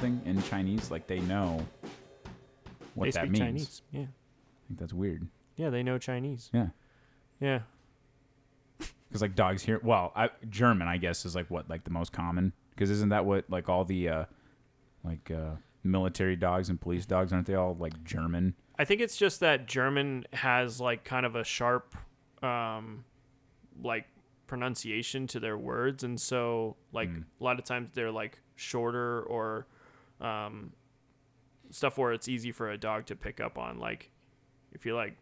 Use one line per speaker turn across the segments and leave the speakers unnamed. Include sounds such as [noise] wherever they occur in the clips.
someone tells them something in Chinese, like they know what
they
that
speak
means.
Chinese. Yeah.
I think that's weird.
Yeah, they know Chinese.
Yeah.
Yeah.
Because like dogs here, well, I, German, I guess, is like what like the most common. Because isn't that what like all the uh, like uh, military dogs and police dogs aren't they all like German?
I think it's just that German has like kind of a sharp um like pronunciation to their words and so like
Mm.
a lot of times they're like shorter or um stuff where it's easy for a dog to pick up on like if you like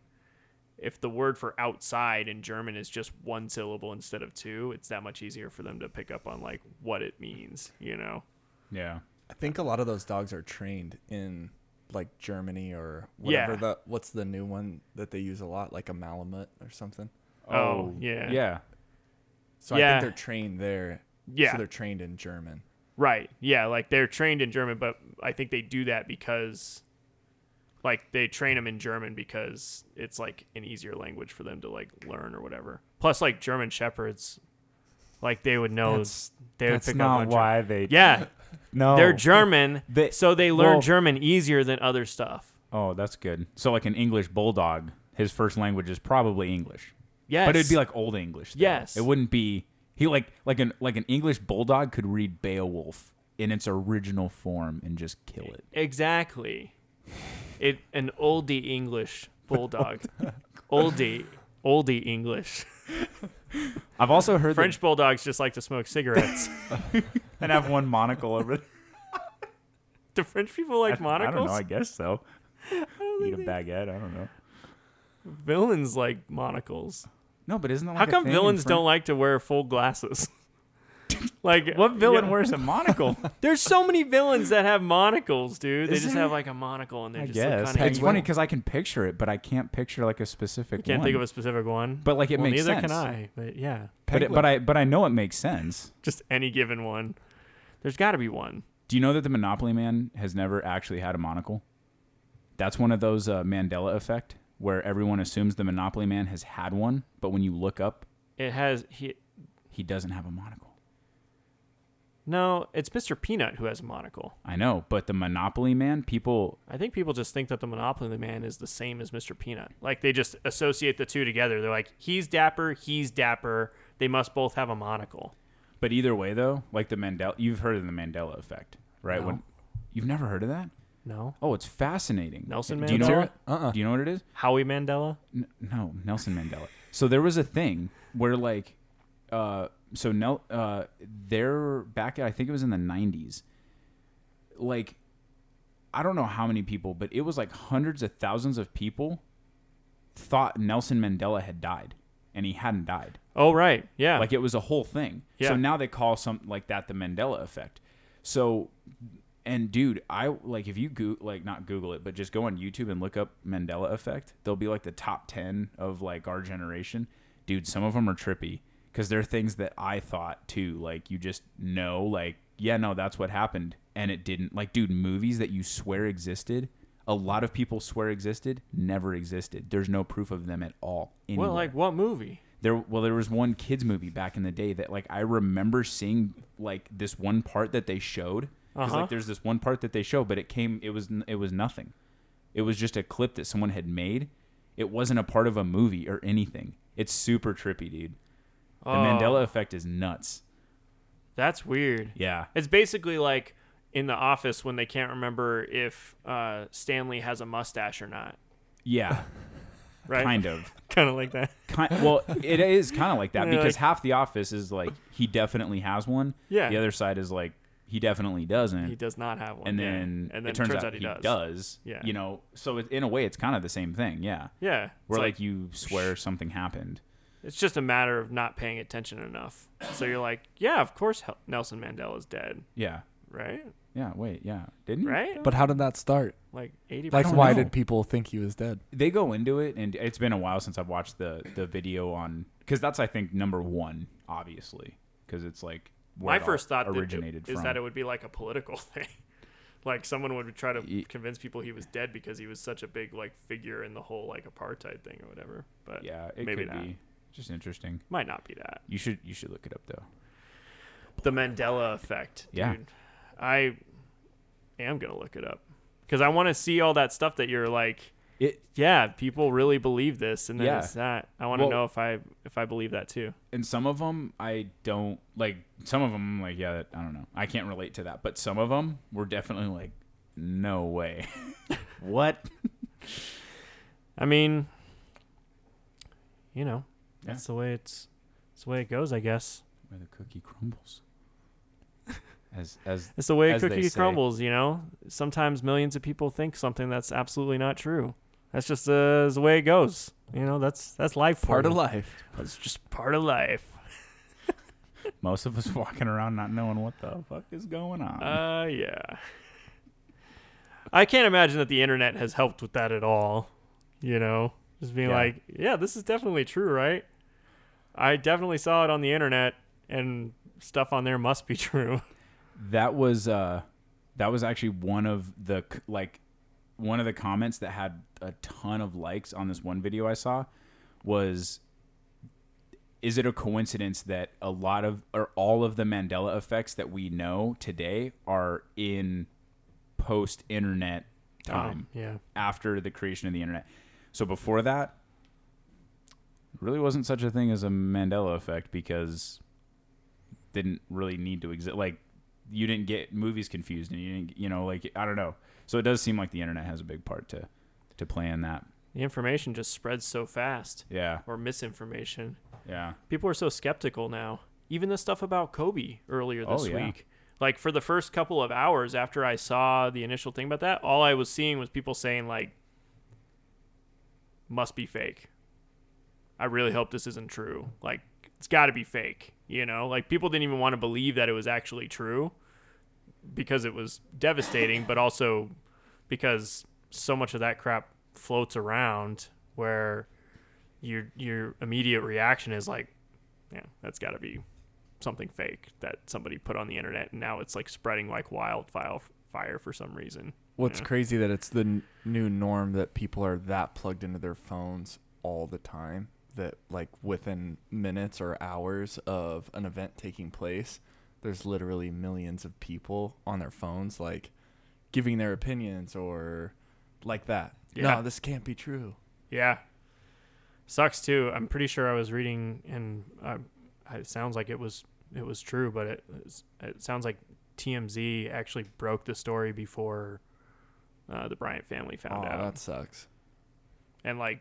if the word for outside in German is just one syllable instead of two, it's that much easier for them to pick up on like what it means, you know.
Yeah.
I think a lot of those dogs are trained in like Germany or whatever
Yeah.
the what's the new one that they use a lot, like a Malamute or something.
Oh, yeah.
Yeah.
So I think they're trained there.
Yeah.
So they're trained in German.
Right. Yeah, like they're trained in German, but I think they do that because like they train them in German because it's like an easier language for them to like learn or whatever. Plus like German shepherds like they would know
That's,
they would
that's
pick
not
up on
why they.
Yeah, [laughs]
No.
they're German,
They-
so they learn
well-
German easier than other stuff.
Oh, that's good. So like an English bulldog, his first language is probably English.
Yes.
But it'd be like old English. though.
Yes.
It wouldn't be he like like an like an English bulldog could read Beowulf in its original form and just kill it.
Exactly. It an oldie English bulldog. oldie oldie English.
I've also heard
French bulldogs just like to smoke cigarettes. [laughs]
and have one monocle over it. [laughs]
Do French people like
I,
monocles?
I don't know. I guess so. [laughs] Eat a baguette. I don't know.
Villains like monocles.
No, but isn't that
How
like a
come villains don't like to wear full glasses? [laughs] like
What villain
yeah.
wears a monocle? [laughs]
There's so many villains that have monocles, dude. They
Is
just
there?
have like a monocle and they
I
just look
guess
kind of.
it's funny because I can picture it, but I can't picture like a specific. One.
Can't
one.
think of a specific one.
But like it
well,
makes
neither
sense.
can I. But yeah,
But, it, but I but I know it makes sense. [laughs]
just any given one. There's got to be one.
Do you know that the Monopoly Man has never actually had a monocle? That's one of those uh, Mandela effect where everyone assumes the Monopoly Man has had one, but when you look up,
It has he.
he doesn't have a monocle.
No, it's Mr. Peanut who has a monocle.
I know, but the Monopoly Man, people,
I think people just think that the Monopoly Man is the same as Mr. Peanut. Like they just associate the two together. They're like, he's dapper, he's dapper. They must both have a monocle.
but either way though, like the Mandela, you've heard of the Mandela effect, right?
No.
When you've never heard of that?
No,
Oh, it's fascinating.
Nelson
Do you know?
Mandela?
Uh-uh.
Do you know what it is?
Howie Mandela.
N- no, Nelson Mandela. So there was a thing where like, uh, so Nel, uh, there back I think it was in the '90s. Like, I don't know how many people, but it was like hundreds of thousands of people thought Nelson Mandela had died, and he hadn't died.
Oh right, yeah.
Like it was a whole thing.
Yeah.
So now they call something like that the Mandela effect. So, and dude, I like if you go like not Google it, but just go on YouTube and look up Mandela effect. They'll be like the top ten of like our generation. Dude, some of them are trippy because they're things that I thought too. Like you just know, like yeah, no, that's what happened, and it didn't. Like, dude, movies that you swear existed. A lot of people swear existed, never existed. There's no proof of them at all. Anywhere
well, like what movie?
there well there was one kids movie back in the day that like I remember seeing like this one part that they showed because
Uh-huh.
like there's this one part that they show but it came it was it was nothing it was just a clip that someone had made it wasn't a part of a movie or anything it's super trippy dude the
Oh,
Mandela effect is nuts
That's weird.
yeah
It's basically like in the office when they can't remember if uh, Stanley has a mustache or not.
yeah [laughs]
Right?
kind of [laughs]
kind of like that.
kind well it is kind of like that [laughs] because
like-
half the office is like he definitely has one
Yeah.
the other side is like he definitely doesn't
He does not have one.
and
yeah.
then,
and then
it turns, out, he does.
Yeah.
You know, so it, in a way, it's kind of the same thing. Yeah.
Yeah. It's
Where
like,
like, you swear something happened.
it's just a matter of not paying attention enough. So you're like, yeah, of course Hel- Nelson Mandela's dead,
Yeah.
right?
Yeah. Wait. Yeah. Didn't he?
Right?
But how did that start?
like 80
Like, why
know.
did people think he was dead?
They go into it, and it's been a while since I've watched the the video on because that's I think number one, obviously, because it's like where
My first thought that it-
originated
is that it would be like a political [laughs] thing. like someone would try to convince people he was dead because he was such a big like figure in the whole like apartheid thing or whatever. But
yeah, it
maybe
could
not.
be just interesting.
Might not be that.
You should you should look it up though.
the Mandela effect. Dude.
Yeah.
I am gonna look it up because I want to see all that stuff that you're like.
It
Yeah, people really believe this, and then
Yeah.
it's that. I want to
Well-
know if I if I believe that too.
and some of them I don't like. Some of them, like, yeah, I don't know. I can't relate to that. But some of them were definitely like, no way. [laughs] what?
I mean, you know,
Yeah.
that's the way it's that's the way it goes, I guess.
Where the cookie crumbles. As as
It's the way a cookie crumbles, you know. Sometimes millions of people think something that's absolutely not true. That's just uh, the way it goes. You know, that's that's life. for
Part of life.
That's just part of life. [laughs]
most of us walking around not knowing what the fuck is going on.
Uh, yeah. I can't imagine that the internet has helped with that at all. You know, just being
Yeah.
like, yeah, this is definitely true, right? I definitely saw it on the internet, and stuff on there must be [laughs] true.
that was uh that was actually one of the like one of the comments that had a ton of likes on this one video I saw was is it a coincidence that a lot of or all of the Mandela effects that we know today are in post internet time
Um, yeah.
after the creation of the internet. So before that, really wasn't such a thing as a Mandela effect because didn't really need to exist. Like you didn't get movies confused, and you didn't, you know, like I don't know. So it does seem like the internet has a big part to to play in that.
The information just spreads so fast,
Yeah,
or misinformation.
yeah,
People are so skeptical now. Even the stuff about Kobe earlier this
Oh, yeah.
week. Like for the first couple of hours after I saw the initial thing about that, all I was seeing was people saying like must be fake. I really hope this isn't true. Like it's got to be fake, you know? Like people didn't even want to believe that it was actually true because it was devastating, but also because so much of that crap floats around where your your immediate reaction is like, yeah, that's got to be something fake that somebody put on the internet, and now it's like spreading like wildfire fire for some reason.
What's
Yeah.
crazy that it's the n- new norm that people are that plugged into their phones all the time that like within minutes or hours of an event taking place, there's literally millions of people on their phones like giving their opinions or like that.
Yeah.
No, this can't be true.
Yeah, sucks too. I'm pretty sure I was reading, and uh, it sounds like it was it was true, but it it sounds like TMZ actually broke the story before uh, the Bryant family
Oh,
found out.
that sucks.
and like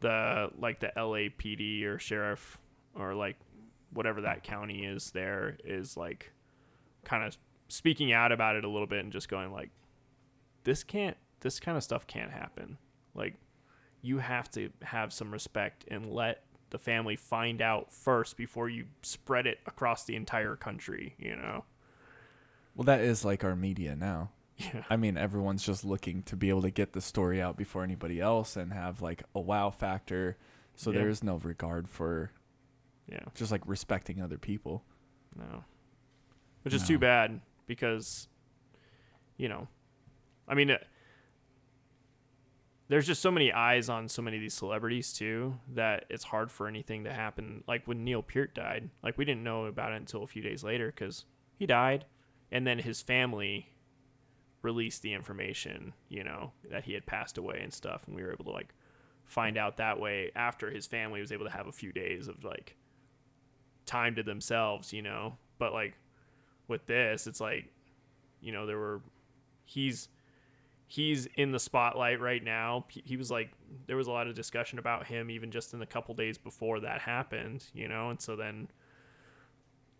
the like the LAPD or sheriff or like whatever that county is there is like kind of speaking out about it a little bit and just going like this can't this kind of stuff can't happen like you have to have some respect and let the family find out first before you spread it across the entire country you know
Well, that is like our media now.
yeah
I mean, everyone's just looking to be able to get the story out before anybody else and have like a wow factor. So
Yeah.
there's no regard for
yeah
just like respecting other people.
No. Which is too bad because, you know, I mean, uh, there's just so many eyes on so many of these celebrities too that it's hard for anything to happen. Like when Neil Peart died, like we didn't know about it until a few days later because he died, and then his family released the information, you know, that he had passed away and stuff, and we were able to like find out that way after his family was able to have a few days of like time to themselves, you know. But like with this, it's like, you know, there were he's he's in the spotlight right now. He- He was like there was a lot of discussion about him even just in the couple days before that happened, you know, and so then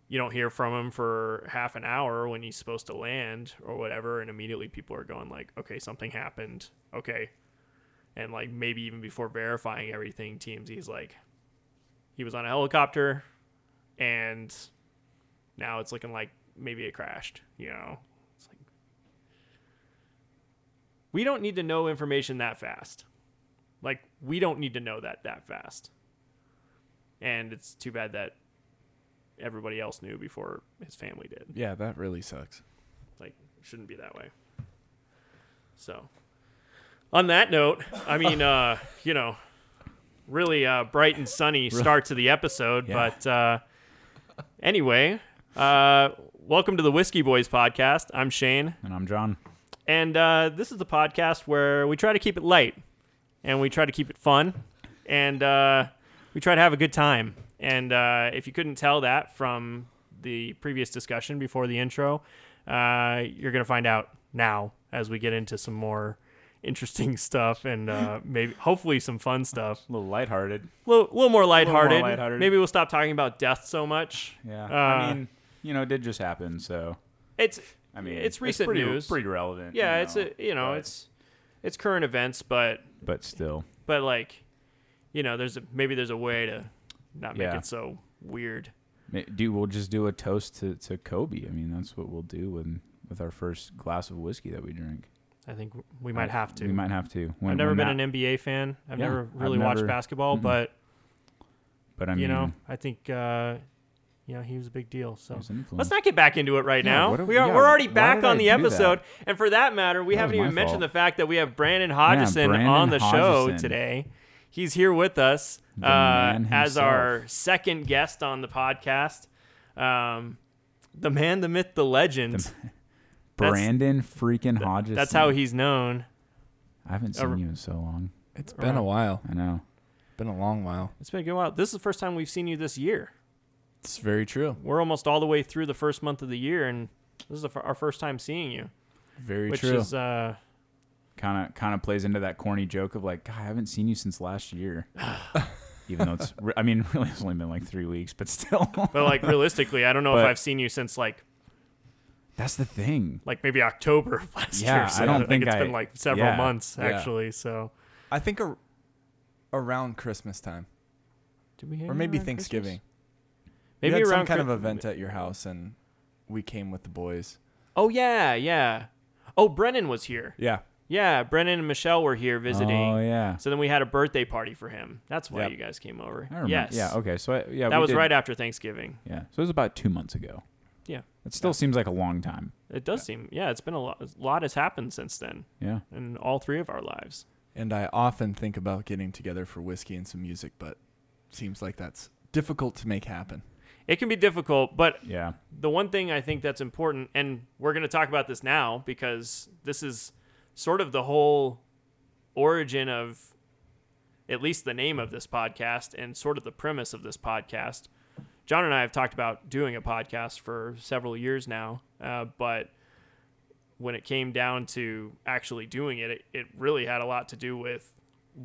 you don't hear from him for half an hour when he's supposed to land or whatever and immediately people are going like, okay, something happened. Okay. And like maybe even before verifying everything, TMZ's like he was on a helicopter and now it's looking like maybe it crashed, you know. It's like we don't need to know information that fast. Like we don't need to know that that fast. And it's too bad that everybody else knew before his family did.
Yeah, that really sucks.
Like it shouldn't be that way. So on that note, I mean uh, you know, really uh bright and sunny [laughs] start to the episode,
Yeah.
but uh anyway, Uh, welcome to the Whiskey Boys podcast. I'm Shane,
And I'm John.
and uh, this is the podcast where we try to keep it light, and we try to keep it fun, and uh, we try to have a good time. And uh, if you couldn't tell that from the previous discussion before the intro, uh, you're gonna find out now as we get into some more interesting [laughs] stuff and uh, maybe hopefully some fun stuff.
A little lighthearted.
A little, little more lighthearted.
lighthearted.
Maybe we'll stop talking about death so much.
Yeah.
Uh,
I mean, you know, it did just happen, so
It's
I mean,
It's recent
pretty,
news.
pretty relevant.
yeah,
you
it's a you know
but-
it's it's current events, but
but still,
but like you know there's a maybe there's a way to not make
Yeah.
it so weird.
Dude, we'll just do a toast to, to Kobe. I mean, that's what we'll do with with our first glass of whiskey that we drink.
I think we might have to.
We might have to. When,
I've never been an NBA fan. I've
Yeah,
never
I've
really watched
never-
basketball,
Mm-mm.
but
But I mean,
you know, I think uh, you know he was a big deal. So
there's an influence.
let's not get back into it right
Yeah,
now. we are
yeah,
we're already back on
I
the episode, and for that matter, we
That
haven't even
my
mentioned
fault.
the fact that we have Brandon Hodgeson
Brandon
on the show
Hodgeson.
today. He's here with us uh, as our second guest on the podcast. Um, the man, the myth, the legend. That's-
Brandon freaking Hodges.
That's how he's known.
I haven't seen you in so long.
It's been a while.
I know.
Been a long while.
It's been a good while. This is the first time we've seen you this year.
It's very true.
We're almost all the way through the first month of the year, and this is the, our first time seeing you,
Very
which
true.
is uh,
Kind of kind of plays into that corny joke of like, God, I haven't seen you since last year. [sighs] Even though it's, re- I mean, [laughs] really, it's only been like three weeks, but still.
but like realistically, I don't know if I've seen you since like
That's the thing.
like maybe October [laughs] of last
Yeah,
year. So
I don't
it's
think
been
I- been
like several
yeah.
months
Yeah.
actually. So
I think ar- around Christmas time,
did we
or maybe Thanksgiving.
Christmas? Maybe
we had
around
some kind
Chri-
of event at your house, and we came with the boys.
Oh yeah, yeah. Oh, Brennan was here.
Yeah,
Yeah, Brennan and Michelle were here visiting.
Oh yeah.
So then we had a birthday party for him. That's why
Yep.
you guys came over.
I remember.
Yes.
Yeah. Okay. So I, yeah,
that
we
was
did-
right after Thanksgiving.
Yeah. So it was about two months ago.
Yeah.
It still seems like a long time.
It does seem. Yeah, it's been a lot. A lot has happened since then
Yeah.
in all three of our lives.
and I often think about getting together for whiskey and some music, but seems like that's difficult to make happen.
It can be difficult, but
Yeah.
the one thing I think that's important, and we're going to talk about this now because this is sort of the whole origin of at least the name of this podcast and sort of the premise of this podcast. John and I have talked about doing a podcast for several years now, uh, but when it came down to actually doing it, it, it really had a lot to do with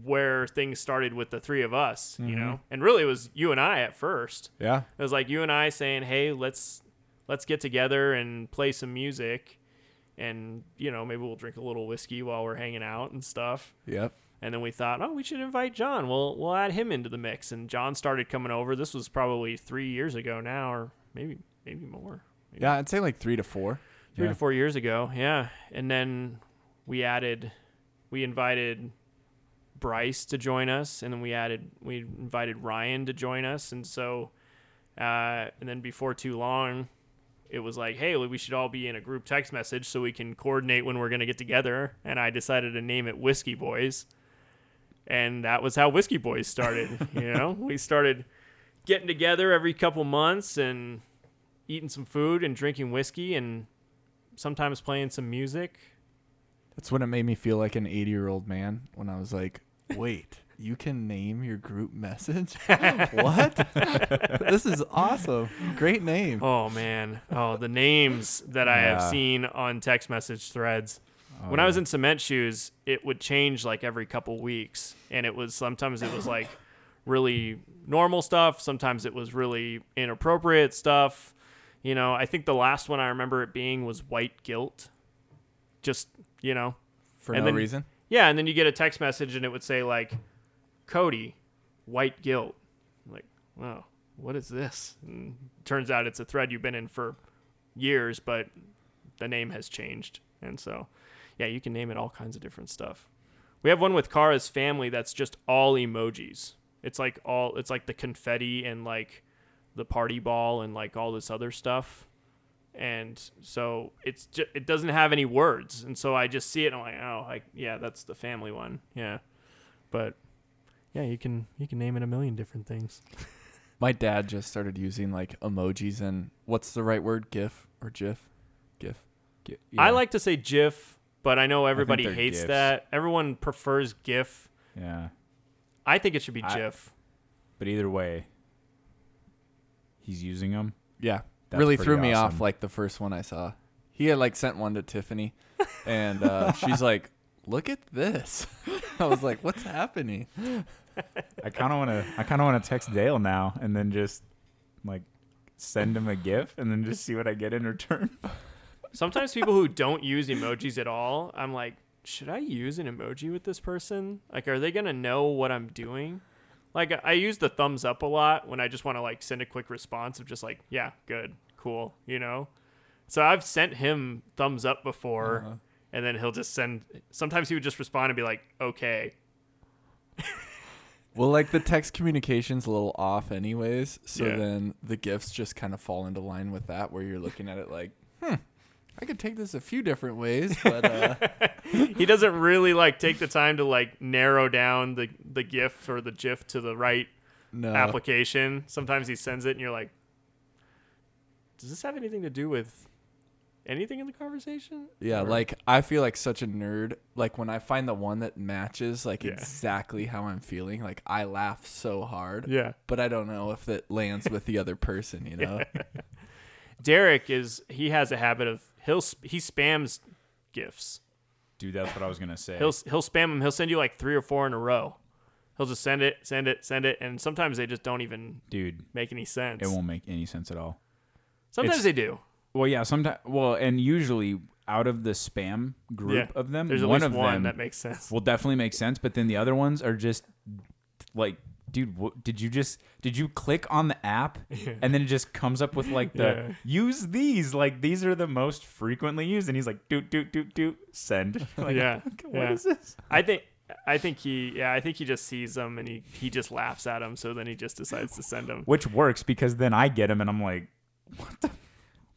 where things started with the three of us, you know, and really it was you and I at first.
Yeah,
It was like you and I saying, "Hey, let's let's get together and play some music, and you know maybe we'll drink a little whiskey while we're hanging out and stuff."
yep.
And then we thought, "Oh, we should invite John. We'll we'll add him into the mix." And John started coming over. This was probably three years ago now, or maybe maybe more. Maybe
Yeah, I'd say like three to four.
three
Yeah.
to four years ago. Yeah, and then we added, we invited Bryce to join us, and then we added, we invited Ryan to join us, and so, uh, and then before too long, it was like, hey, we should all be in a group text message so we can coordinate when we're gonna get together, and I decided to name it Whiskey Boys, and that was how Whiskey Boys started. you [laughs] know, we started getting together every couple months and eating some food and drinking whiskey and sometimes playing some music.
That's when it made me feel like an 80 year old man when I was like, wait, you can name your group message? [laughs] what? this is awesome. Great name.
Oh man. Oh, the names that I have seen on text message threads.
Oh,
when I was
oh.
in cement shoes, it would change like every couple weeks, and it was sometimes it was like really normal stuff, sometimes it was really inappropriate stuff. You know, I think the last one I remember it being was white guilt. Just, you know,
For
and
no
then-
reason.
Yeah, and then you get a text message and it would say like, Cody, white guilt. I'm like, wow, what is this? And turns out it's a thread you've been in for years, but the name has changed. And so, yeah, you can name it all kinds of different stuff. We have one with Kara's family that's just all emojis. It's like all it's like the confetti and like the party ball and like all this other stuff. And so it's just, it doesn't have any words. And so I just see it and I'm like, oh, like yeah, that's the family one. Yeah. But yeah, you can you can name it a million different things. [laughs]
My dad just started using like emojis and what's the right word? GIF or GIF? GIF.
Gi-
I like to say GIF, but I know everybody
they're
hates
GIFs.
that. Everyone prefers GIF.
Yeah,
I think it should be
I-
GIF.
but either way, he's using them.
Yeah.
That's
really
pretty
threw me off like the first one I saw. He had like sent one to Tiffany [laughs] and uh, she's like, Look at this. [laughs] I was like, What's happening?
I kind of want to. I kind of want to text Dale now and then just like send him a GIF and then just see what I get in return. [laughs]
Sometimes people who don't use emojis at all, I'm like, should I use an emoji with this person? Like, are they gonna know what I'm doing? Like, I use the thumbs up a lot when I just want to like send a quick response of just like, yeah, good, cool, you know. So I've sent him thumbs up before,
Uh-huh.
and then he'll just send. Sometimes he would just respond and be like, okay, [laughs]
Well, like the text communication's a little off, anyways. So
Yeah.
then the gifts just kind of fall into line with that, where you're looking at it like, hmm, I could take this a few different ways, [laughs] but uh,
he doesn't really like take the time to like narrow down the the GIF or the GIF to the right
no.
application. Sometimes he sends it, and you're like, "Does this have anything to do with anything in the conversation?"
Yeah,
Or-
like I feel like such a nerd. Like when I find the one that matches like
Yeah.
exactly how I'm feeling, like I laugh so hard.
yeah.
But I don't know if it lands with the other person, you know? [laughs]
Derek is he has a habit of he'll sp- he spams gifts.
Dude, that's what I was gonna say.
He'll he'll spam them. He'll send you like three or four in a row. He'll just send it, send it, send it, and sometimes they just don't even
Dude,
make any sense.
it won't make any sense at all.
sometimes
it's-
they do.
Well, yeah, sometimes. Well, and usually out of the spam group
Yeah.
of them,
There's at
one
least
of
one
them
that makes sense.
will definitely make sense. But then the other ones are just like, dude, what, did you just did you click on the app and then it just comes up with like the
Yeah.
use these like these are the most frequently used, and he's like, doot doot doot doot send. [laughs] like,
yeah, [laughs]
what
yeah.
is this?
I think I think he yeah I think he just sees them and he he just laughs at them. So then he just decides to send them.
Which works because then I get him and I'm like, what the,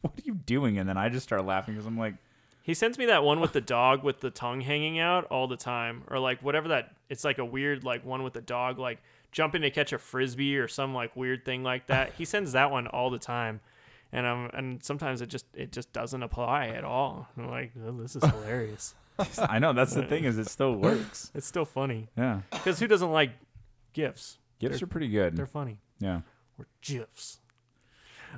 what are you doing? And then I just start laughing because I'm like,
He sends me that one with the dog with the tongue hanging out all the time, or like whatever that. It's like a weird like one with the dog like jumping to catch a frisbee or some like weird thing like that. He [laughs] sends that one all the time, and um and sometimes it just it just doesn't apply at all. I'm like oh, this is hilarious. [laughs]
I know that's the thing is it still works. [laughs]
it's still funny
Yeah,
because who doesn't like gifs?
gifts are pretty good.
They're funny.
Yeah,
Or gifs.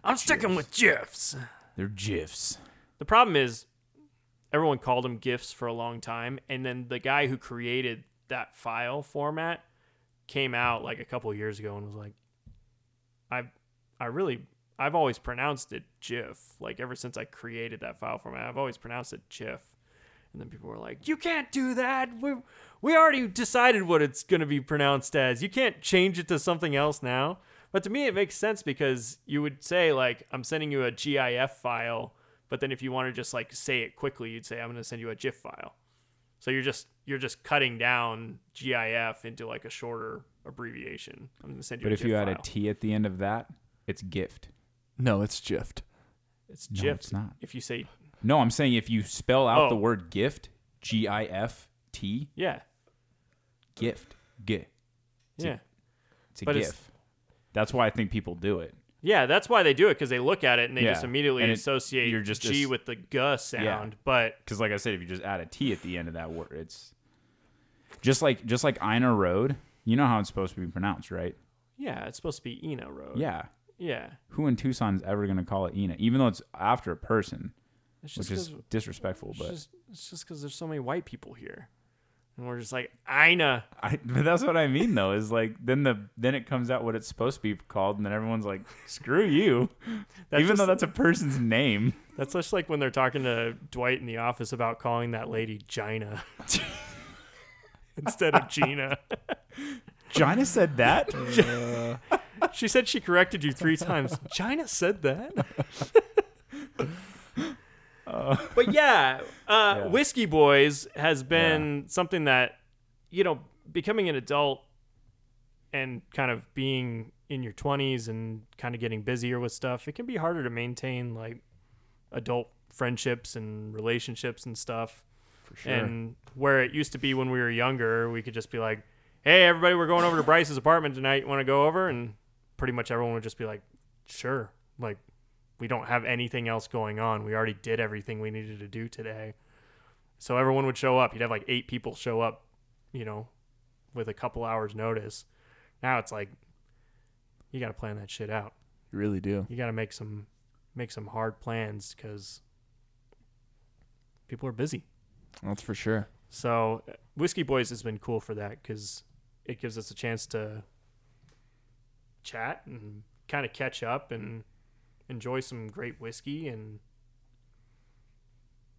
I'm sticking with gifs.
they're gifs.
The problem is everyone called them GIFs for a long time, and then the guy who created that file format came out like a couple years ago and was like, "I, I really, I've always pronounced it GIF. Like ever since I created that file format, I've always pronounced it GIF." And then people were like, "You can't do that. We, we already decided what it's going to be pronounced as. You can't change it to something else now." But to me, it makes sense because you would say like, "I'm sending you a GIF file." But then if you want to just like say it quickly, you'd say I'm going to send you a GIF file. So you're just you're just cutting down GIF into like a shorter abbreviation. I'm going to send you
But
a
if
GIF
you add
file.
a T at the end of that, it's gift.
no, it's GIFed.
it's
No,
GIF.
it's not.
If you say
No, I'm saying if you spell out the
Oh.
word gift, G I F T,
yeah,
gift, gift. It's a-
yeah,
It's a
But it's-
gift. That's why I think people do it.
Yeah, that's why they do it because they look at it and they
Yeah.
just immediately
And it-
associate
you're just
G
as-
with the G sound. But
Because, like I said, if you just add a T at the end of that word, it's just like just like Ina Road. You know how it's supposed to be pronounced, right?
yeah, it's supposed to be Eno Road.
Yeah.
yeah.
Who in Tucson's ever gonna call it Ina, even though it's after a person,
It's just
which is disrespectful.
it's
But
just it's just because there's so many white people here, and we're just like Ina.
I, but that's what I mean though. Is like then the then it comes out what it's supposed to be called, and then everyone's like, "Screw you," [laughs] even though that's a person's name.
That's just like when they're talking to Dwight in the office about calling that lady Gina [laughs] instead of Gina. [laughs]
Gina said that.
She said she corrected you three times. Gina said that. But yeah, [laughs] uh,
Yeah.
Whiskey Boys has been something that, you know, becoming an adult and kind of being in your 20s and kind of getting busier with stuff, it can be harder to maintain like adult friendships and relationships and stuff.
For sure.
And where it used to be when we were younger, we could just be like, "Hey, everybody, we're going over to Bryce's apartment tonight. You want to go over?" And pretty much everyone would just be like, "Sure." Like we don't have anything else going on. We already did everything we needed to do today. So everyone would show up. You'd have like eight people show up, you know, with a couple hours notice. Now it's like you got to plan that shit out.
You really do.
You got to make some make some hard plans cuz people are busy.
That's for sure.
So Whiskey Boys has been cool for that cuz it gives us a chance to chat and kind of catch up and enjoy some great whiskey and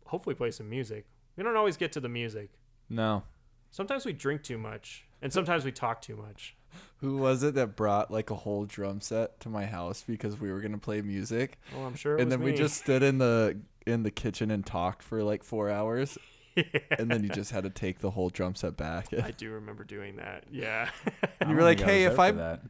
hopefully play some music. We don't always get to the music.
No.
Sometimes we drink too much and sometimes we talk too much.
Who was it that brought like a whole drum set to my house because we were gonna play music,
Oh, I'm sure it
and
was
then we just stood in the in the kitchen and talked for like four hours, [laughs] and then you just had to take the whole drum set back.
I do remember doing that. Yeah. [laughs]
I
You were like, "Hey,
was
if I-
that.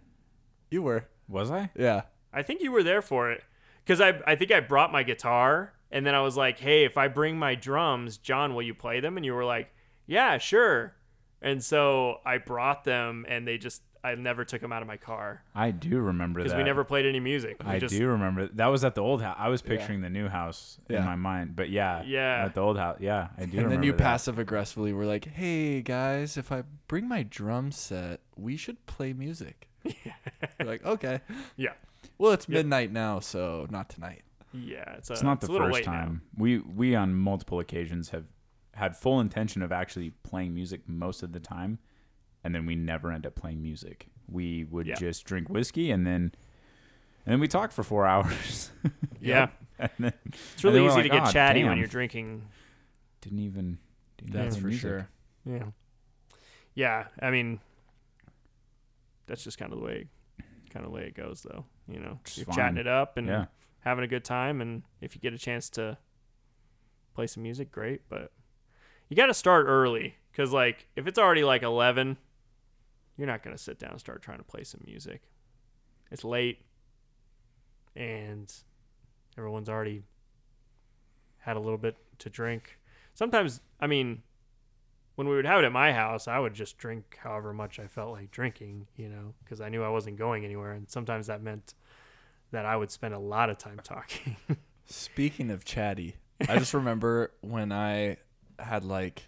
you were,
was I?
yeah.
I think you were there for it because I I think I brought my guitar and then I was like, hey, if I bring my drums, John, will you play them? And you were like, yeah, sure. And so I brought them and they just I never took them out of my car
I do remember
because
that.
we never played any music. We
I
just,
do remember that was at the old house. I was
Yeah.
picturing the new house
Yeah.
in my mind, but yeah,
Yeah.
at the old house, yeah, I do.
And
remember
then you passive aggressively were like, "Hey guys, if I bring my drum set, we should play music." We're [laughs] like, "Okay."
Yeah.
Well, it's
Yep.
midnight now, so not tonight.
Yeah, it's, a,
It's not
it's
the
a little
first
late now.
time. We we on multiple occasions have had full intention of actually playing music most of the time, and then we never end up playing music. We would
Yeah.
just drink whiskey and then and then we talk for four [laughs] hours.
Yeah,
and then
it's really
then
easy
like,
to get
"Ah,
chatty when you're drinking.
didn't even. Didn't
That's for
music.
sure.
Yeah, yeah. I mean, that's just kind of the way, kind of the way it goes, though. You know, you're
fine.
chatting it up and
Yeah,
having a good time and if you get a chance to play some music great but you got to start early because like if it's already like 11 you're not going to sit down and start trying to play some music it's late and everyone's already had a little bit to drink sometimes i mean when we would have it at my house i would just drink however much i felt like drinking you know because i knew i wasn't going anywhere and sometimes that meant that i would spend a lot of time talking [laughs]
Speaking of chatty, I just remember when I had like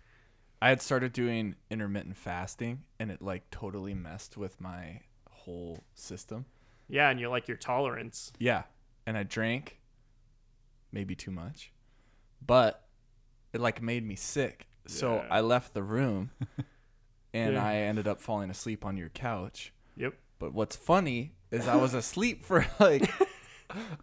I had started doing intermittent fasting and it like totally messed with my whole system.
Yeah, and you like your tolerance.
Yeah. And I drank maybe too much. But it like made me sick. So
Yeah.
I left the room [laughs] and
Yeah.
I ended up falling asleep on your couch.
Yep.
But what's funny is I was asleep for [laughs] like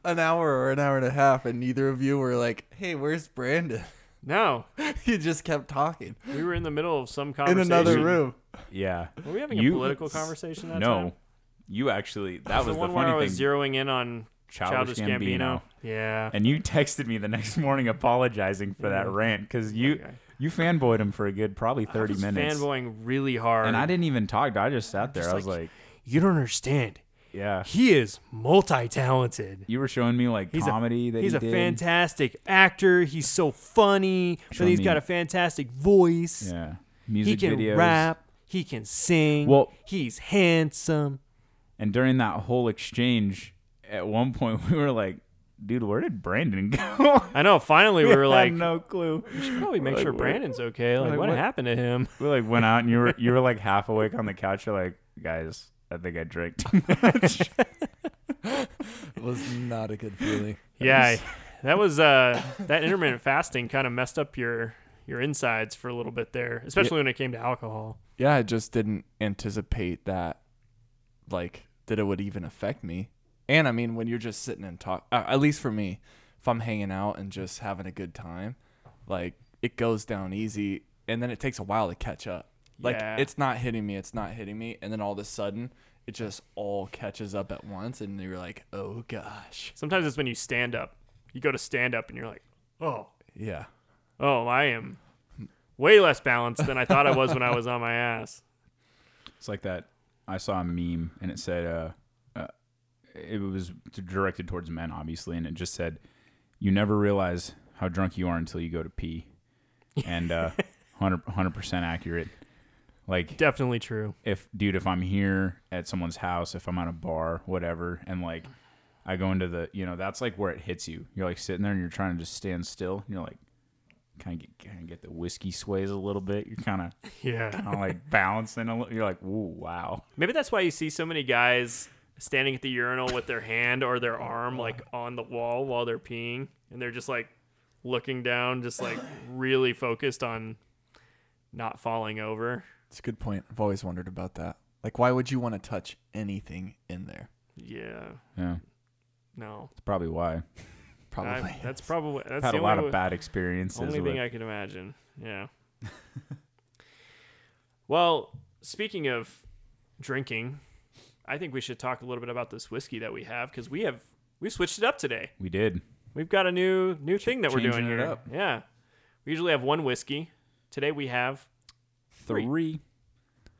an hour or an hour and a half, and neither of you were like, "Hey, where's Brandon?" [laughs]
No,
you just kept talking
we were in the middle of some conversation.
in
conversation.
another room.
yeah.
Were we having
You-
a political conversation that
no,
time?
you actually. That was the,
one where
funny
I was
thing.
zeroing in on
Childish,
Childish
Gambino.
Gambino. Yeah.
And you texted me the next morning apologizing for that rant because you
Okay.
You fanboyed him for a good probably thirty I
was
minutes.
fanboying really hard.
and I didn't even talk. I just sat there.
Just
I was
like-
like,
You don't understand.
yeah.
He is multi-talented.
You were showing me like
He's a-
comedy that
He's
he
a
did.
fantastic actor. He's so funny, but
Showing
he's
me-
got a fantastic voice.
Yeah, music he
can
videos.
rap. He can sing.
Well-
he's handsome.
And during that whole exchange, at one point [laughs] we were like, "Dude, where did Brandon go?"
I know. Finally, [laughs] we were
had
like,
no clue.
we should probably make
Like,
sure Brandon's okay. Like,
like,
what,
what-
happened to him? [laughs]
We like went out and you were you were like half [laughs] awake on the couch. You're like, guys, I think I drank too much.
It was not a good feeling.
Yeah, that was uh that intermittent fasting kind of messed up your your insides for a little bit there, especially when it came to alcohol.
Yeah, I just didn't anticipate that, like, that it would even affect me. And I mean, when you're just sitting and talk, uh, at least for me, if I'm hanging out and just having a good time, like, it goes down easy, and then it takes a while to catch up. Like,
Yeah.
it's not hitting me, it's not hitting me, and then all of a sudden, it just all catches up at once, and you're like, oh gosh.
Sometimes it's when you stand up. You go to stand up and you're like, oh,
Yeah.
oh, I am way less balanced than I thought I was when I was on my ass.
It's like that. I saw a meme and it said, uh, uh, it was directed towards men, obviously, and it just said, "You never realize how drunk you are until you go to pee," and uh, [laughs] 100 percent accurate. Like
Definitely true.
if dude, if I'm here at someone's house, if I'm at a bar, whatever, and like I go into the, you know, that's like where it hits you. You're like sitting there and you're trying to just stand still. And you're like, kind of get, kind of get the whiskey sways a little bit. You're kind of, [laughs]
Yeah.
kind of like balancing a little. You're like, ooh, wow.
Maybe that's why you see so many guys standing at the urinal with their hand or their arm like on the wall while they're peeing, and they're just like looking down, just like really focused on not falling over.
It's a good point. I've always wondered about that. Like, why would you want to touch anything in there?
Yeah.
Yeah,
No.
that's probably why. [laughs]
Probably.
I- that's probably that's
Had
the
a lot
only
of bad experiences.
Only
with,
thing I can imagine. Yeah. [laughs] well, speaking of drinking, I think we should talk a little bit about this whiskey that we have because we have we switched it up today.
we did.
We've got a new new thing that we're doing
it
here.
up.
Yeah. We usually have one whiskey. Today we have Three.
Three.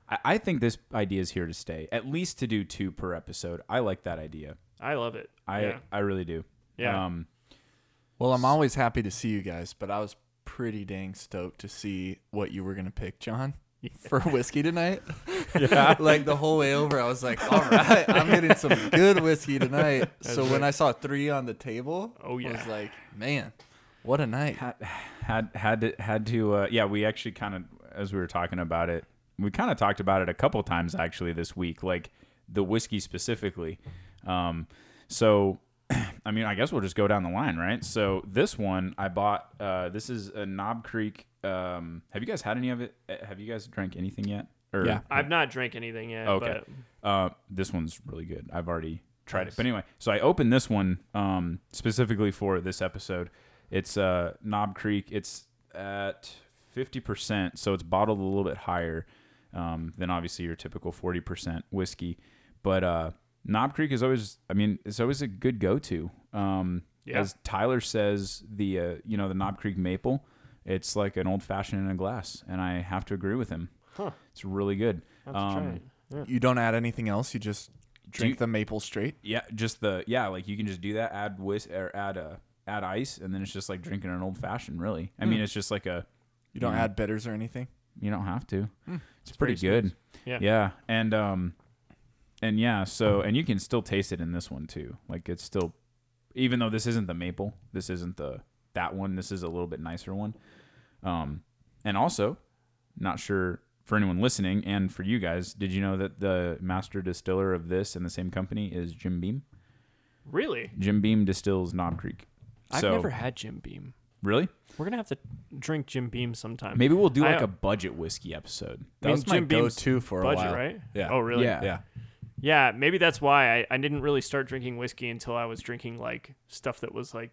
I, I think this idea is here to stay. At least to do two per episode. I like that idea.
I love it.
I
yeah.
I really do.
Yeah.
Um,
well, I'm always happy to see you guys, but I was pretty dang stoked to see what you were gonna pick, John, for whiskey tonight. [laughs]
yeah. [laughs]
like the whole way over, I was like, "All right, I'm getting some good whiskey tonight." [laughs] so when I saw three on the table,
Oh,
I
yeah.
was like, "Man, what a night!"
had had had to had to uh, yeah we actually kind of as we were talking about it we kind of talked about it a couple times actually this week like the whiskey specifically um so [clears throat] i mean i guess we'll just go down the line right so this one i bought uh this is a knob creek um have you guys had any of it Uh, have you guys drank anything yet or
Yeah.
I've not drank anything yet.
Okay. uh, this one's really good. I've already tried it. But anyway, so I opened this one um, specifically for this episode. It's uh, Knob Creek. It's at 50%, so it's bottled a little bit higher um, than obviously your typical 40% whiskey. But uh, Knob Creek is always, I mean, it's always a good go-to. Um,
Yeah.
As Tyler says, the uh, you know the Knob Creek Maple, it's like an old fashioned in a glass, and I have to agree with him.
Huh.
It's really good.
I'll have to try
Um.
Yeah.
You don't add anything else. You just drink
you-
the maple straight.
Yeah, just the yeah, like you can just do that. Add whis or add uh, add ice, and then it's just like drinking an old fashioned. Really, I mean, it's just like a
You don't
Yeah.
add bitters or anything.
you don't have to.
Hmm.
It's pretty
pretty
good.
Yeah.
yeah, and um, and yeah, so and you can still taste it in this one too. Like it's still, even though this isn't the maple, this isn't the that one. This is a little bit nicer one. Um, and also, not sure for anyone listening and for you guys, did you know that the master distiller of this and the same company is Jim Beam?
Really?
Jim Beam distills Knob Creek.
I've
So-
never had Jim Beam.
Really?
We're gonna have to drink Jim Beam sometime.
Maybe we'll do
I-
like a budget whiskey episode.
That
mean,
was my
Jim Beam's
go-to for a
budget,
while.
right?
Yeah.
Oh, really?
Yeah.
Yeah.
Yeah, maybe that's why I, I didn't really start drinking whiskey until I was drinking like stuff that was like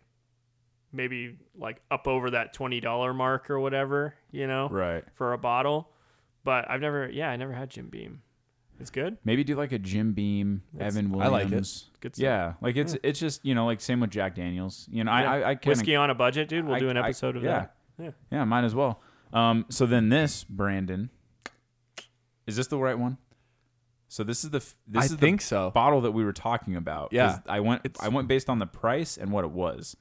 maybe like up over that twenty dollar mark or whatever, you know,
Right.
for a bottle. But I've never yeah, I never had Jim Beam. It's good.
Maybe do like a Jim Beam,
That's-
Evan
I
Williams.
like it.
Good stuff.
Yeah, like it's it's just you know like same with Jack Daniels. You know I
Yeah.
I, I kinda,
Whiskey on a budget, dude. We'll
I-
do an
I-
episode of
yeah.
that. Yeah.
Yeah, might as well. Um, so then this Brandon, is this the right one? So this is the f- this
I
is
think
the
so.
bottle that we were talking about. 'cause
Yeah.
I went
It's-
I went based on the price and what it was.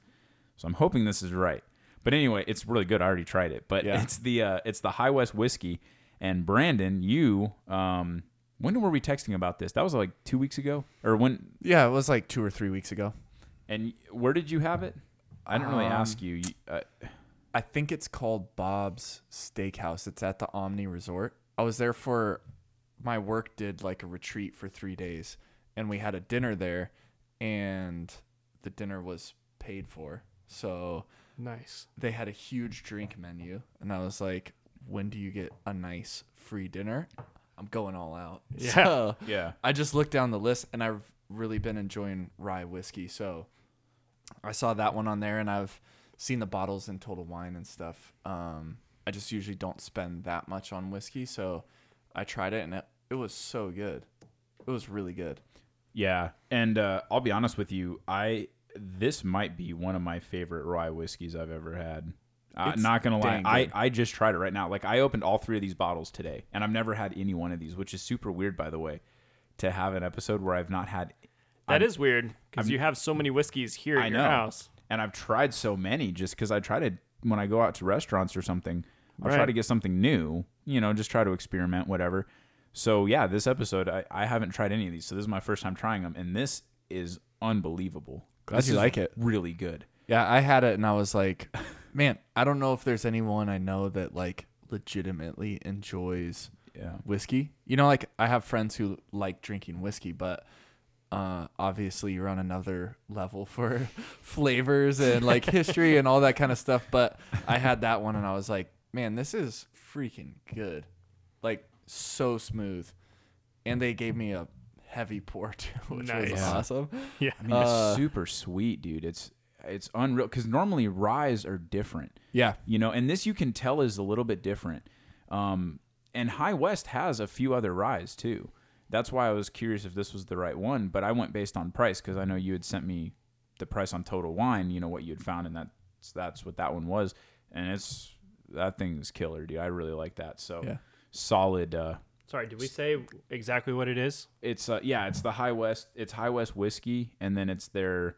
So I'm hoping this is right. But anyway, it's really good. I already tried it. But
Yeah.
it's the uh, it's the High West whiskey. And Brandon, you um, when were we texting about this? That was like two weeks ago, or when?
Yeah, it was like two or three weeks ago.
And where did you have it? I didn't really
Um,
ask you. You- Uh,
I think it's called Bob's Steakhouse. It's at the Omni Resort. I was there for my work did like a retreat for three days, and we had a dinner there, and the dinner was paid for. So
Nice.
they had a huge drink menu, and I was like, "When do you get a nice free dinner?" I'm going all out. [laughs]
Yeah.
So
yeah.
I just looked down the list, and I've really been enjoying rye whiskey. So I saw that one on there, and I've seen the bottles in Total Wine and stuff. Um, I just usually don't spend that much on whiskey, so I tried it, and it, it was so good. It was really good.
Yeah, and uh, I'll be honest with you, I this might be one of my favorite rye whiskeys I've ever had. I'm
It's
not gonna lie, I. I just tried it right now. Like I opened all three of these bottles today, and I've never had any one of these, which is super weird, by the way, to have an episode where I've not had.
That
I'm-
is weird because you have so many whiskeys here at
I
your
know.
house.
and I've tried so many just because I try to when I go out to restaurants or something, I try to get something new you know, just try to experiment, whatever. So yeah, this episode I, I haven't tried any of these, so this is my first time trying them, and this is unbelievable.
Glad
This
you like it.
Really good.
Yeah, I had it and I was like, man, I don't know if there's anyone I know that like legitimately enjoys
Yeah.
whiskey. You know, like I have friends who like drinking whiskey, but uh, obviously you're on another level for [laughs] flavors and like history and all that kind of stuff. But I had that one and I was like, man, this is freaking good. Like so smooth. And they gave me a heavy pour [laughs] too, which was
Nice.
awesome. [laughs]
Yeah.
I mean,
Uh,
it's super sweet, dude. It's it's unreal because normally ryes are different,
Yeah.
you know, and this you can tell is a little bit different. Um, and High West has a few other ryes too. That's why I was curious if this was the right one, but I went based on price because I know you had sent me the price on Total Wine, you know what you had found, and that's that's what that one was, and it's that thing is killer, dude. I really like that. So
Yeah.
solid. Uh,
Sorry, did we say exactly what it is?
it's uh, yeah, it's the High West. It's High West whiskey, and then it's their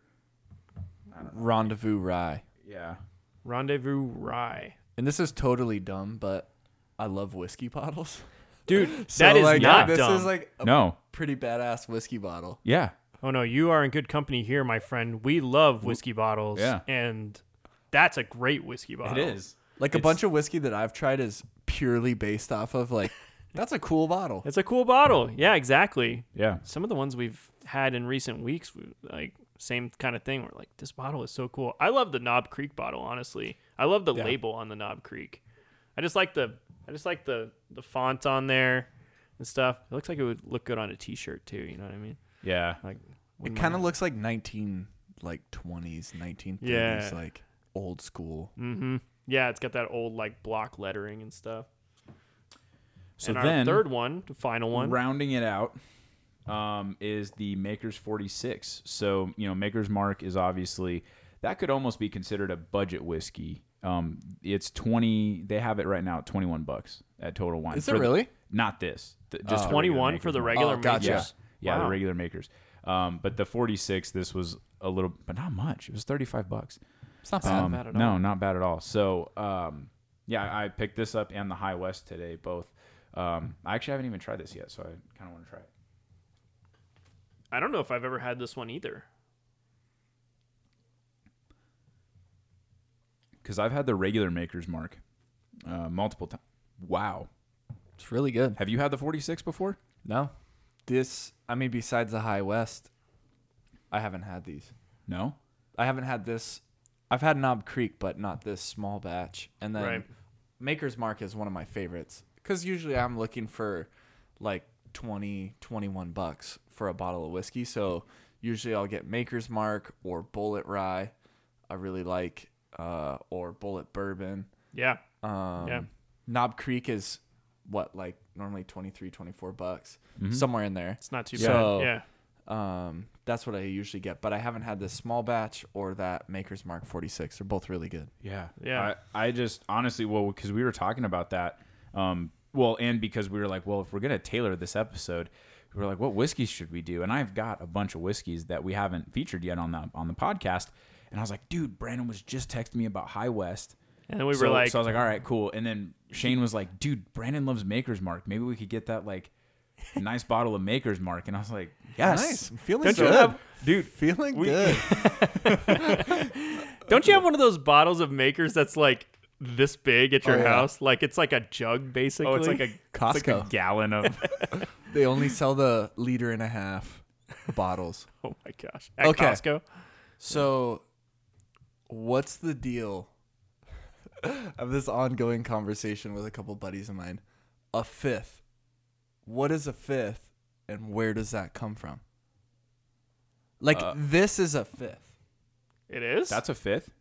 Rendezvous rye.
yeah.
Rendezvous Rye.
And this is totally dumb, but I love whiskey bottles. [laughs]
Dude, [laughs]
So,
that is
like,
not
this
dumb.
is like a
No,
pretty badass whiskey bottle.
yeah,
oh no, you are in good company here, my friend. We love whiskey bottles.
Yeah.
And that's a great whiskey bottle.
it is.
Like a bunch of whiskey that I've tried is purely based off of like [laughs] that's a cool bottle.
It's a cool bottle. Yeah, exactly.
Yeah,
Some of the ones we've had in recent weeks, like same kind of thing. We're like, this bottle is so cool. I love the Knob Creek bottle. Honestly, I love the
Yeah.
label on the Knob Creek. I just like the, I just like the the font on there and stuff. It looks like it would look good on a T-shirt too. You know what I mean?
yeah.
Like,
It kind of looks like 19 like 20s, 1930s
Yeah.
like old school.
Mm-hmm. Yeah, it's got that old like block lettering and stuff.
So
and
then
our third one, the final one.
rounding it out, um, is the Maker's 46. So you know, Maker's Mark is obviously that could almost be considered a budget whiskey. Um, it's 20. They have it right now at 21 bucks at Total Wine.
Is
For
it
the-
really?
not this. th- just
Oh.
21 for the regular
Oh, gotcha.
makers.
Yeah, yeah,
Wow.
the regular makers. Um, but the 46, this was a little, but not much. It was 35 bucks.
It's not
It's
bad.
not
Um,
bad at
no, not bad at all. So, um, yeah, I picked this up and the High West today, both. Um, I actually haven't even tried this yet, so I kind of want to try it.
I don't know if I've ever had this one either.
Because I've had the regular Maker's Mark uh, multiple times. Wow.
It's really good.
Have you had the 46 before?
No. This I mean besides the High West, I haven't had these.
No.
I haven't had this. I've had Knob Creek, but not this small batch. And then
Right.
Maker's Mark is one of my favorites because usually I'm looking for like 20, 21 bucks for a bottle of whiskey. So usually I'll get Maker's Mark or Bulleit Rye. I really like, uh, or Bulleit Bourbon.
Yeah.
Um,
Yeah.
Knob Creek is what like normally 23, 24 bucks,
Mhm.
somewhere in there.
It's not too
So-
bad. Yeah.
Um, that's what I usually get, but I haven't had this small batch or that Maker's Mark 46. They're both really good.
Yeah.
Yeah.
I, I just honestly, well, because we were talking about that. Um, well, and because we were like, well, if we're gonna tailor this episode, we were like, what whiskeys should we do? And I've got a bunch of whiskeys that we haven't featured yet on the on the podcast. And I was like, dude, Brandon was just texting me about High West.
And then we
so,
were like,
so I was like, all right, cool. And then Shane was like, dude, Brandon loves Maker's Mark. Maybe we could get that like nice bottle of Maker's Mark. And I was like, yes,
Nice. I'm feeling
Don't you
good.
have-
dude.
feeling
We-
good. [laughs]
don't you have one of those bottles of makers that's like this big at oh, your
Oh, yeah.
house? Like it's like a jug, basically.
Oh, it's like a it's like a
Costco.
gallon of. [laughs]
they only sell the liter and a half bottles. [laughs]
Oh my gosh. At
Okay.
Costco.
So, what's the deal? I have this ongoing conversation with a couple buddies of mine. A fifth. What is a fifth, and where does that come from? Like
Uh,
this is a fifth.
It is.
That's a fifth.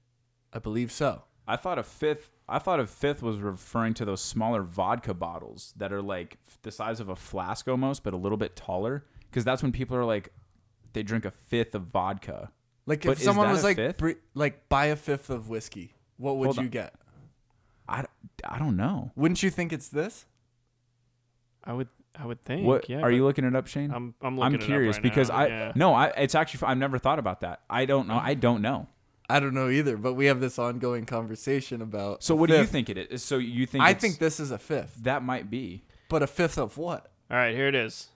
I believe so.
I thought a fifth. I thought a fifth was referring to those smaller vodka bottles that are like the size of a flask almost, but a little bit taller. Because that's when people are like, they drink a fifth of vodka.
Like
But
if
is
someone
that
was
a
like,
fifth?
br- like buy a fifth of whiskey, what would
Hold
you
on.
get?
I, I don't know.
Wouldn't you think it's this?
I would. I would think.
What
yeah.
are you looking it up, Shane?
I'm. I'm
I'm
looking. it up
curious
right
because
now,
I
yeah.
no, I it's actually I've never thought about that. I don't know. Mm-hmm. I don't know.
I don't know either, but we have this ongoing conversation about.
So
a
what do you think it is? So you think
I
it's-
think this is a fifth,
that might be.
but a fifth of what?
All right, here it is.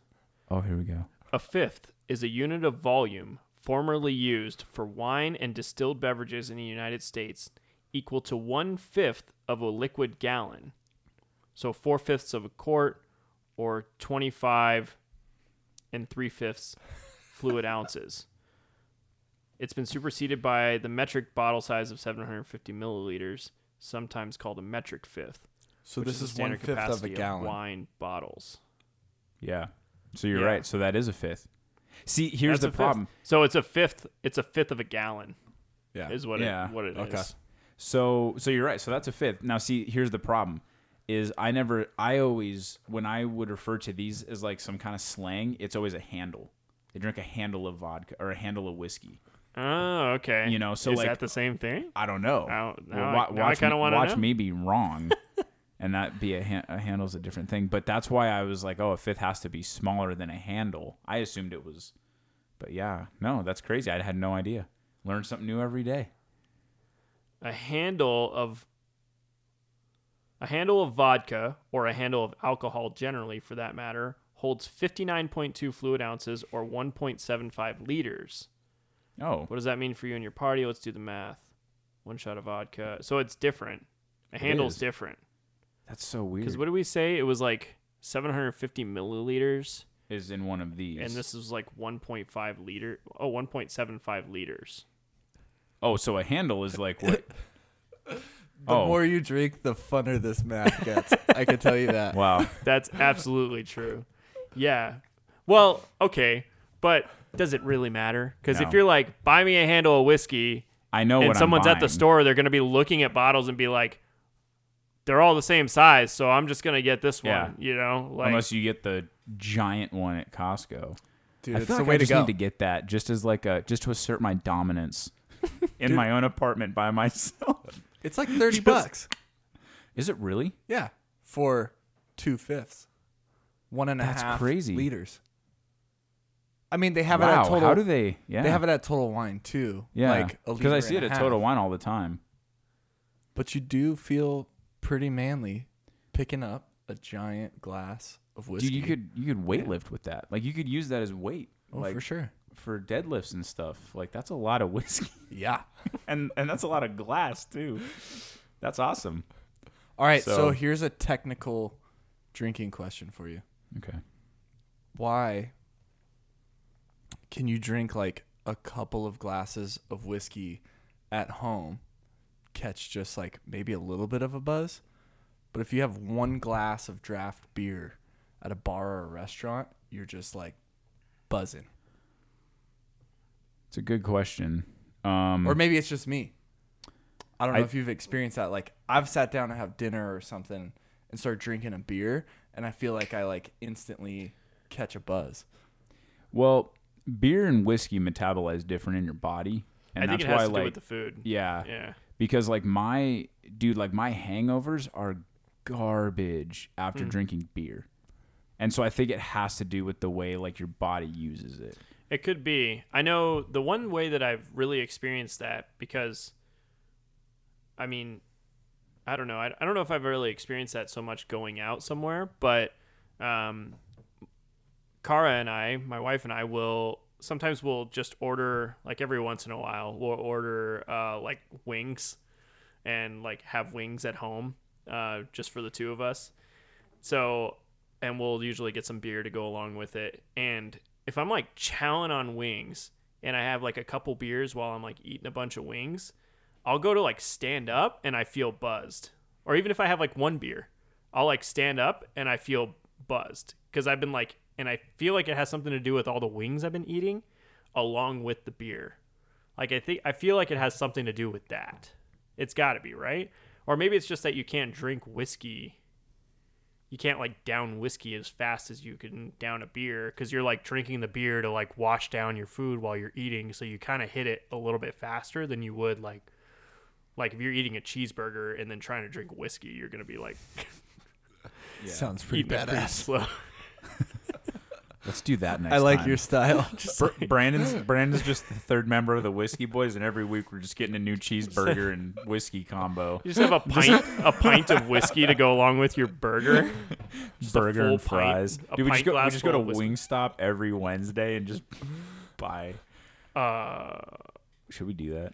Oh, here we go.
A fifth is a unit of volume formerly used for wine and distilled beverages in the United States, equal to one fifth of a liquid gallon. So four fifths of a quart, or 25 and three fifths fluid [laughs] ounces. It's been superseded by the metric bottle size of 750 milliliters, sometimes called a metric fifth.
So this
the
is one
standard
of a
capacity
gallon.
wine bottles.
Yeah. So you're
Yeah.
right. So that is a fifth. See, here's
That's
the
a fifth.
problem.
So it's a fifth. It's a fifth of a gallon.
Yeah.
Is what
Yeah.
it what it is.
Okay.
So so you're right. So that's a fifth. Now see, here's the problem. Is I never I always when I would refer to these as like some kind of slang, it's always a handle. They drink a handle of vodka or a handle of whiskey.
Oh, okay.
You know, so
is
like-
that the same thing?
I don't know.
Now- now I-
wa-
I
watch
kinda
me,
wanna
watch
know.
me be wrong, [laughs] and that be a, ha- a handle's a different thing. But that's why I was like, oh, a fifth has to be smaller than a handle. I assumed it was, but yeah, no, that's crazy. I had no idea. Learn something new every day.
A handle of a handle of vodka or a handle of alcohol generally for that matter holds 59.2 fluid ounces or 1.75 liters.
Oh,
What does that mean for you and your party? Let's do the math. One shot of vodka. So it's different. A handle's
is.
different.
that's so weird.
Because what did we say? It was like 750 milliliters,
is in one of these?
and this is like 1.5 liter. Oh, 1.75 liters.
oh, so a handle is like what? [laughs]
The
Oh.
more you drink, the funner this math gets. I can tell you [laughs] that.
wow. [laughs]
That's absolutely true. Yeah. Well, okay, but does it really matter? Because
No.
if you're like, buy me a handle of whiskey,
I know
and
what
someone's
I'm
at the store, they're going to be looking at bottles and be like, they're all the same size, so I'm just going to get this one.
Yeah.
You know, like
Unless you get the giant one at Costco.
Dude,
I
it's
feel
the
like
way
I
to
just
go.
need to get that just as like a just to assert my dominance [laughs] in my own apartment by myself.
It's like thirty
Just-
bucks.
Is it really?
Yeah, for two fifths, one and a half
That's crazy.
liters. I mean, they have it
wow.
at total.
How do they? Yeah.
They have it at Total Wine too.
Yeah.
like a
because I
liter
see it
and
at
a
Total
half.
Wine all the time.
But you do feel pretty manly picking up a giant glass of whiskey.
Dude, you could you could weightlift with that. Like you could use that as weight.
oh,
like
for sure.
For deadlifts and stuff. Like that's a lot of whiskey. [laughs]
Yeah.
and and that's a lot of glass too. That's awesome.
All right. So,
So-
here's a technical drinking question for you.
Okay.
Why can you drink like a couple of glasses of whiskey at home, catch just like maybe a little bit of a buzz? But if you have one glass of draft beer at a bar or a restaurant, you're just like buzzing.
It's a good question. Um
Or maybe it's just me. I don't know
I-
if you've experienced that. Like I've sat down to have dinner or something and start drinking a beer, and I feel like I like instantly catch a buzz.
well, beer and whiskey metabolize different in your body. And
I think
that's
it has
why
to
like
with the food.
yeah,
Yeah.
because like my dude like my hangovers are garbage after
Mm.
drinking beer. And so I think it has to do with the way like your body uses it.
It could be. I know the one way that I've really experienced that because, I mean, I don't know. I, I don't know if I've really experienced that so much going out somewhere, but um, Kara and I, my wife and I, will sometimes we'll just order like every once in a while we'll order uh, like wings and like have wings at home uh, just for the two of us. So, and we'll usually get some beer to go along with it. And if I'm like chowing on wings and I have like a couple beers while I'm like eating a bunch of wings, I'll go to like stand up and I feel buzzed. Or even if I have like one beer, I'll like stand up and I feel buzzed because I've been like, and I feel like it has something to do with all the wings I've been eating along with the beer. Like I think I feel like it has something to do with that. It's got to be, right? Or maybe it's just that you can't drink whiskey you can't like down whiskey as fast as you can down a beer because you're like drinking the beer to like wash down your food while you're eating so you kind of hit it a little bit faster than you would like like if you're eating a cheeseburger and then trying to drink whiskey you're gonna be like [laughs]
Sounds pretty
eating it pretty slow [laughs]
Let's do that next
I like
time.
your style. [laughs]
Br- Brandon's [laughs] Brandon's just the third member of the Whiskey Boys, and every week we're just getting a new cheeseburger and whiskey combo.
You just have a pint, a pint of whiskey to go along with your burger. [laughs] Just
burger and fries.
a
Dude, we just go, we just go to
full of.
Wingstop every Wednesday and just buy.
Uh,
Should we do that?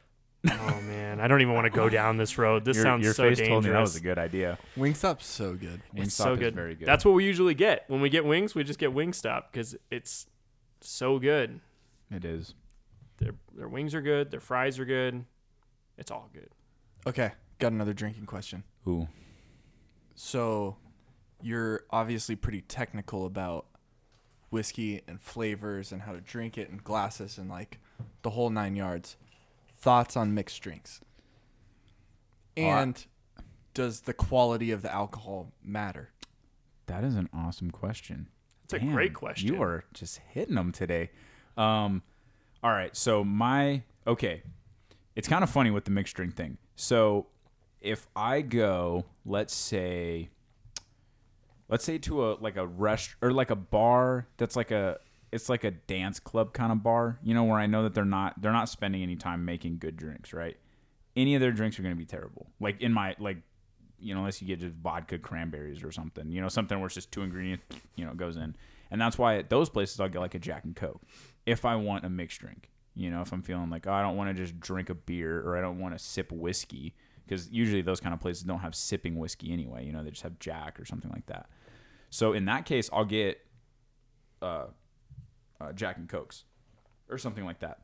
Oh man, I don't even want to go down this road. This
your
sounds
your
so
face
dangerous.
told me that was a good idea.
Wingstop's so good.
It's
Wingstop
so
is
good.
very good.
That's what we usually get when we get wings. We just get Wingstop because it's so good.
it is.
Their their wings are good. Their fries are good. It's all good.
Okay, got another drinking question.
Ooh.
So, you're obviously pretty technical about whiskey and flavors and how to drink it and glasses and like the whole nine yards. Thoughts on mixed drinks?
I-
And does the quality of the alcohol matter?
That is an awesome question.
It's a great question.
You are just hitting them today. Um, all right. So my okay, it's kind of funny with the mixed drink thing. So if I go, let's say, let's say to a like a rest or like a bar that's like a it's like a dance club kind of bar, you know, where I know that they're not they're not spending any time making good drinks, right? Any of their drinks are going to be terrible. Like in my like you know, unless you get just vodka cranberries or something, you know, something where it's just two ingredients, you know, goes in. And that's why at those places I'll get like a Jack and Coke if I want a mixed drink. You know, if I'm feeling like, oh, I don't want to just drink a beer or I don't want to sip whiskey, because usually those kind of places don't have sipping whiskey anyway. You know, they just have Jack or something like that. So in that case, I'll get uh, uh, Jack and Cokes or something like that.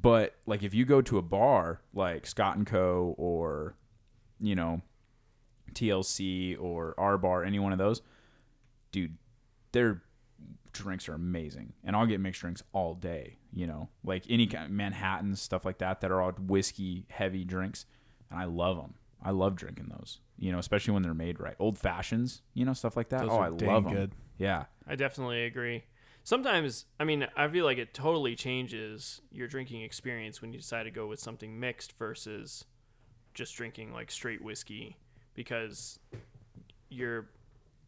But like if you go to a bar like Scott and Co. or you know TLC or R Bar, any one of those, dude, their drinks are amazing, and I'll get mixed drinks all day. You know, like any kind of Manhattan stuff like that that are all whiskey heavy drinks, and I love them. I love drinking those. You know, especially when they're made right. Old fashions, you know, stuff like that.
Those
oh,
are
I
dang
love them.
good.
Yeah,
I definitely agree. Sometimes, I mean, I feel like it totally changes your drinking experience when you decide to go with something mixed versus just drinking like straight whiskey because you're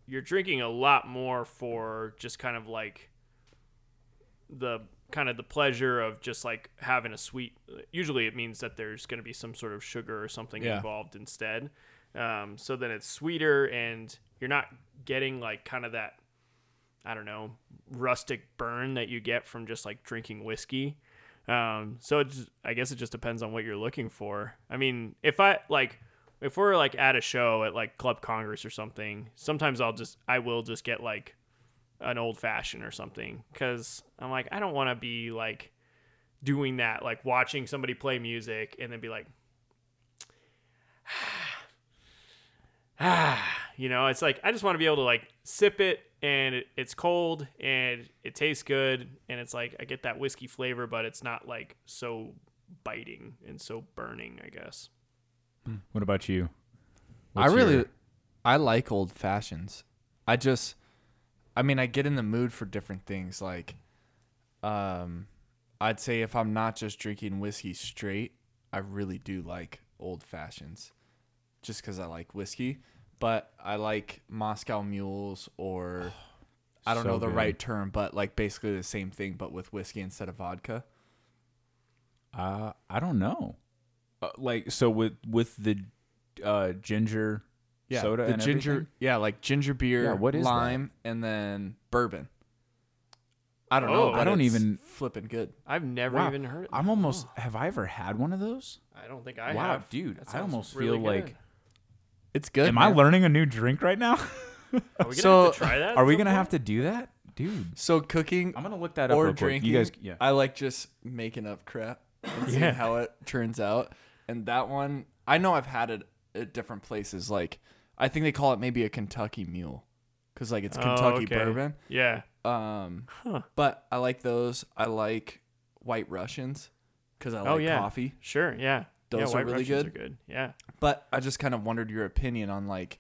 you're drinking a lot more for just kind of like the kind of the pleasure of just like having a sweet usually it means that there's going to be some sort of sugar or something
Yeah.
involved instead um, so then it's sweeter and you're not getting like kind of that i don't know rustic burn that you get from just like drinking whiskey. Um, so it's i guess it just depends on what you're looking for. I mean if i like if we're like at a show at like club congress or something sometimes i'll just i will just get like an old fashioned or something. Because i'm like i don't want to be like doing that like watching somebody play music and then be like ah [sighs] [sighs] [sighs] you know it's like i just want to be able to like sip it and it, it's cold and it tastes good and it's like i get that whiskey flavor but it's not like so biting and so burning i guess
What about you?
I really,
your-
I like old fashions. I just, I mean, I get in the mood for different things. Like, um, I'd say if I'm not just drinking whiskey straight, I really do like old fashions, just because I like whiskey. But I like Moscow mules, or [sighs] I don't
So
know the
good.
right term, but like basically the same thing, but with whiskey instead of vodka.
Uh, I don't know. Uh, like so with with the uh, ginger
Yeah,
soda
the
and
ginger,
everything?
yeah, like ginger beer,
Yeah, what is that?
lime, and then bourbon. I don't
Oh,
know.
I
but
don't
it's
even-
flipping good.
i've never
Wow.
even heard
I'm almost. Have I ever had one of those?
i don't think i
wow,
have
dude!
That
I
sounds
almost
really
feel
good.
like.
It's good.
Am I learning a new drink right now? [laughs]
are we gonna
So,
have to try that
Are we gonna
point?
have to do that, dude?
So cooking
I'm gonna look that up
or
real quick.
drinking,
You guys, yeah.
I like just making up crap and seeing
Yeah.
how it turns out. And that one, I know I've had it at different places. Like I think they call it maybe a Kentucky Mule, because like it's
Oh,
Kentucky
okay.
bourbon.
yeah
Um,
Huh.
but I like those. I like White Russians because I like
Oh, yeah.
coffee.
Sure, yeah.
Those
yeah,
are
White
really good.
Are good. Yeah.
But I just kind of wondered your opinion on like,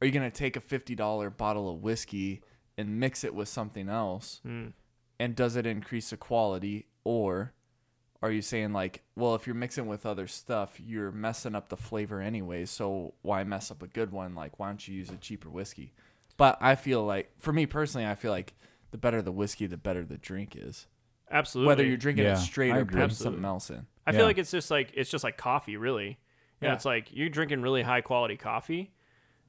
are you gonna take a fifty dollar bottle of whiskey and mix it with something else,
Mm.
and does it increase the quality, or are you saying like, well, if you're mixing with other stuff, you're messing up the flavor anyways, so why mess up a good one? Like, why don't you use a cheaper whiskey? But I feel like, for me personally, I feel like the better the whiskey, the better the drink is.
Absolutely.
Whether you're drinking
Yeah,
it straight
I
or putting something else in.
I
Yeah.
feel like it's just like it's just like coffee, really. You know,
Yeah.
it's like you're drinking really high quality coffee.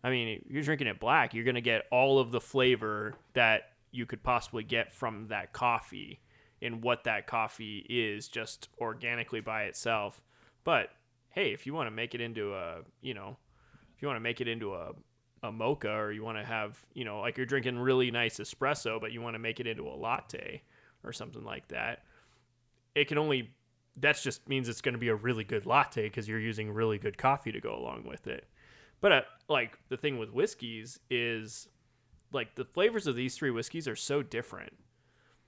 I mean, you're drinking it black, you're gonna get all of the flavor that you could possibly get from that coffee and what that coffee is just organically by itself. But hey, if you want to make it into a, you know, if you want to make it into a a mocha or you want to have, you know, like you're drinking really nice espresso, but you want to make it into a latte or something like that, it can only that just means it's going to be a really good latte because you're using really good coffee to go along with it. But uh, like the thing with whiskeys is like the flavors of these three whiskeys are so different.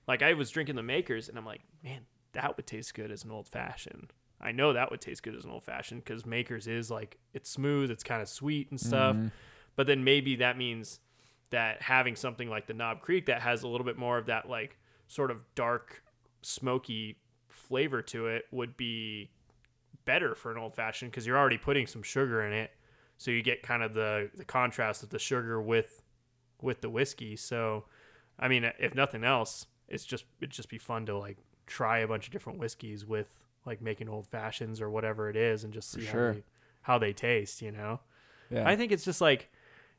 Like I was drinking the makers and I'm like, man, that would taste good as an old fashioned. I know that would taste good as an old fashioned because makers is like it's smooth, it's kind of sweet and stuff. But then maybe that means that having something like the Knob Creek that has a little bit more of that like sort of dark, smoky flavor to it would be better for an old fashioned because you're already putting some sugar in it, so you get kind of the the contrast of the sugar with with the whiskey. So, I mean, if nothing else, it's just it'd just be fun to like try a bunch of different whiskeys with like making old fashions or whatever it is, and just see
sure.
how, they, how they taste. You know.
Yeah.
I think it's just like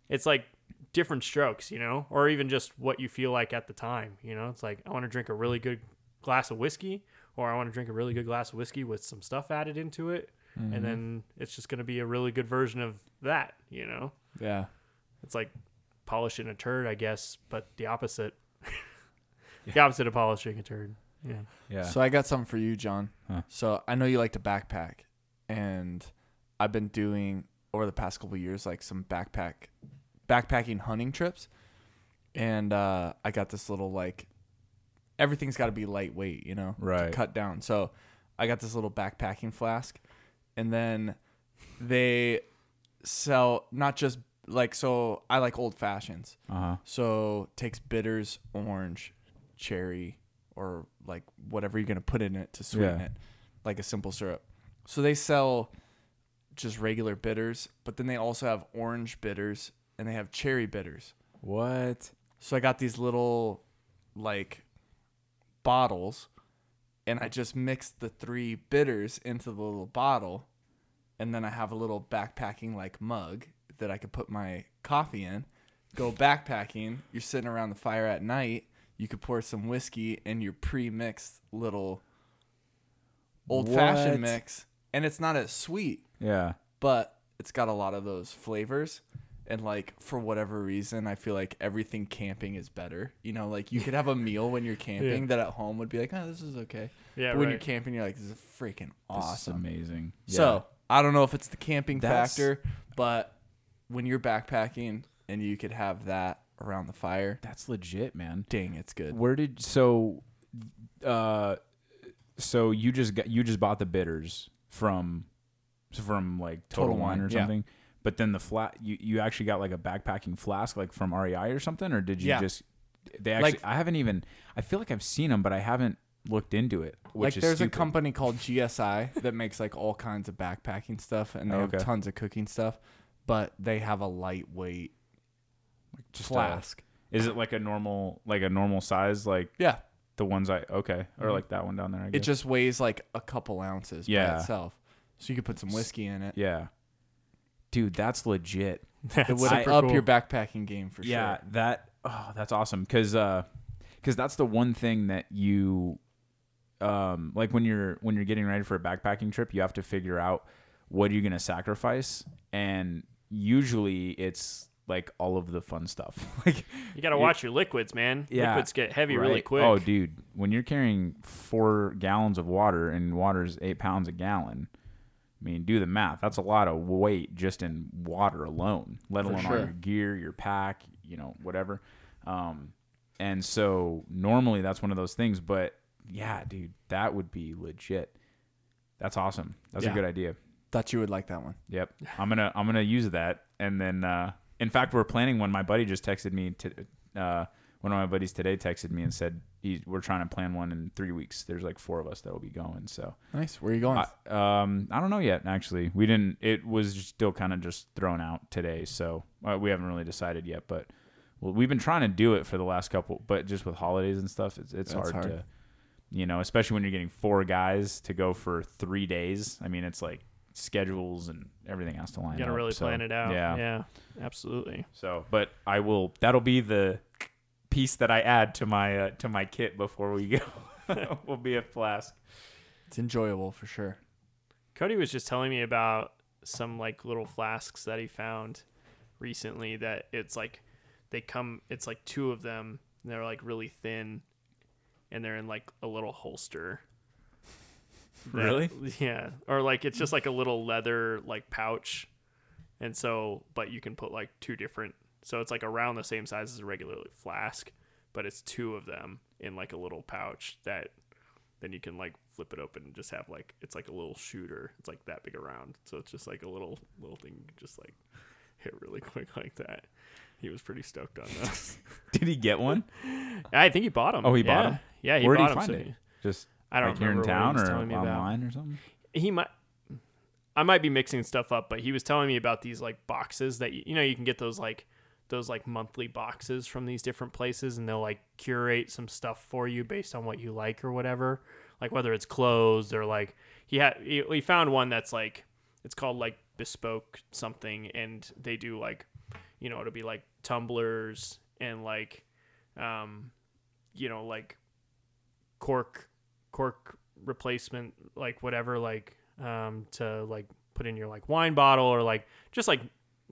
it's like different strokes, you know, or even just what you feel like at the time, you know. It's like I want to drink a really good glass of whiskey or I want to drink a really good glass of whiskey with some stuff added into it
Mm-hmm.
and then it's just going to be a really good version of that, you know.
yeah.
It's like polishing a turd, I guess, but the opposite. [laughs] the opposite of polishing a turd. Yeah.
Yeah.
So I got something for you, John.
Huh.
So I know you like to backpack, and I've been doing over the past couple of years like some backpack, backpacking hunting trips, and uh, I got this little like, everything's got to be lightweight, you know,
Right.
To cut down. So I got this little backpacking flask, and then they sell not just like so I like old fashions.
Uh huh.
So takes bitters, orange, cherry, or like whatever you're gonna put in it to sweeten
Yeah.
it, like a simple syrup. So they sell just regular bitters, but then they also have orange bitters and they have cherry bitters.
What?
So I got these little like bottles and I just mix the three bitters into the little bottle and then I have a little backpacking like mug that I could put my coffee in. Go [laughs] backpacking, you're sitting around the fire at night, you could pour some whiskey in your pre-mixed little old fashioned
What?
mix and it's not as sweet
Yeah.
but it's got a lot of those flavors and like for whatever reason i feel like everything camping is better you know like you could have a meal when you're [laughs] camping that at home would be like oh this is okay
Yeah,
but when
right.
you're camping you're like this is freaking
This is
awesome
amazing.
so i don't know if it's the camping
That's-
factor but when you're backpacking and you could have that around the fire
that's legit, man.
dang it's good
Where did so uh so you just got you just bought the bitters from from like Total,
Total
Wine,
Wine,
or
yeah.
But then the flat you you actually got like a backpacking flask like from REI or something or did you
Yeah.
just they actually
Like-
I haven't even I feel like I've seen them but I haven't looked into it. Which
like there's
stupid.
a company called GSI that makes like all kinds of backpacking stuff and they
Oh,
have tons of cooking stuff but they have a lightweight
just a-
flask
Is it like a normal like a normal size like
yeah
the ones I okay or
Mhm.
like that one down there I
It just weighs like a couple ounces by
Yeah.
itself. So you could put some whiskey in it.
yeah. Dude, that's legit. [laughs]
That's
It would
super
up
cool.
your backpacking game for
yeah,
sure.
Yeah, that oh, that's awesome because because that's the one thing that you um like when you're when you're getting ready for a backpacking trip, you have to figure out what are you gonna sacrifice, and usually it's like all of the fun stuff. [laughs] like
You got to watch your liquids, man.
Yeah,
liquids get heavy really quick.
Oh, dude, when you're carrying four gallons of water and water's eight pounds a gallon. I mean, do the math. That's a lot of weight just in water alone, let alone all your gear, your pack, you know, whatever. Um, and so normally that's one of those things, but yeah, dude, that would be legit. That's awesome. That's
Yeah.
a good idea.
Thought you would like that one.
Yep. I'm gonna I'm gonna use that, and then uh, in fact we're planning one. My buddy just texted me. To, uh, one of my buddies today texted me and said he, we're trying to plan one in three weeks. There's like four of us that will be going. So
Nice. Where are you going?
I, um, I don't know yet. Actually, we didn't. It was still kind of just thrown out today, so uh, we haven't really decided yet. But well, we've been trying to do it for the last couple, but just with holidays and stuff, it's it's hard,
hard.
to, you know, especially when you're getting four guys to go for three days. I mean, it's like schedules and everything has to line up.
You gotta
up.
really
so,
plan it out.
Yeah.
Yeah. Absolutely.
So, but I will. That'll be the piece that I add to my uh, to my kit before we go. [laughs] will be a flask.
It's enjoyable for sure.
Cody was just telling me about some like little flasks that he found recently that it's like they come it's like two of them and they're like really thin and they're in like a little holster. [laughs] That-
Really?
Yeah. Or like it's just like a little leather like pouch. And so but you can put like two different so it's like around the same size as a regular flask, but it's two of them in like a little pouch that then you can like flip it open and just have like it's like a little shooter. It's like that big around. So it's just like a little little thing just like hit really [laughs] quick like that. He was pretty stoked on those. [laughs]
Did he get one?
I think he bought them.
Oh, he
yeah.
bought 'em?
Yeah, he
Where did
bought
he
'em,
find
so
it? Just
I don't
like here in
remember what he
town or online or something.
he might I might be mixing stuff up, but he was telling me about these like boxes that you, you know you can get those like those like monthly boxes from these different places and they'll like curate some stuff for you based on what you like or whatever. Like whether it's clothes or like he had he, he found one that's like it's called like bespoke something and they do like you know it'll be like tumblers and like um you know like cork cork replacement like whatever like um to like put in your like wine bottle or like just like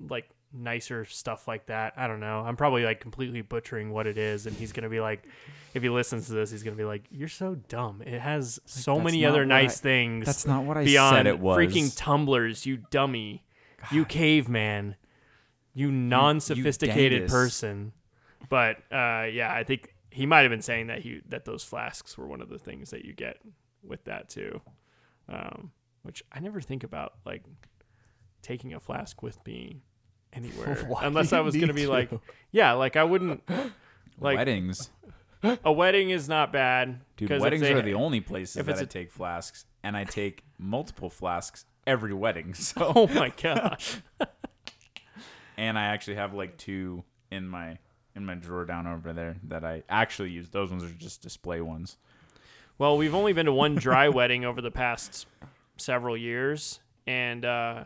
like nicer stuff like that. I don't know. I'm probably like completely butchering what it is and he's gonna be like if he listens to this he's gonna be like you're so dumb. It has so many other nice
I-
things
That's not what I
beyond
said it was.
freaking tumblers you dummy. You caveman. You non-sophisticated person. But uh yeah i think he might have been saying that he that those flasks were one of the things that you get with that too. Um which i never think about like taking a flask with me anywhere [laughs] unless i was gonna be like yeah like i wouldn't [gasps] like
weddings,
a wedding is not bad
dude. Weddings
they-
are the only places
if
that
it's
I
a-
take flasks, and I take multiple flasks every wedding. [laughs] So,
oh my gosh [laughs]
and I actually have like two in my in my drawer down over there that I actually use. Those ones are just display ones.
Well, we've only been to one dry wedding over the past several years, and uh,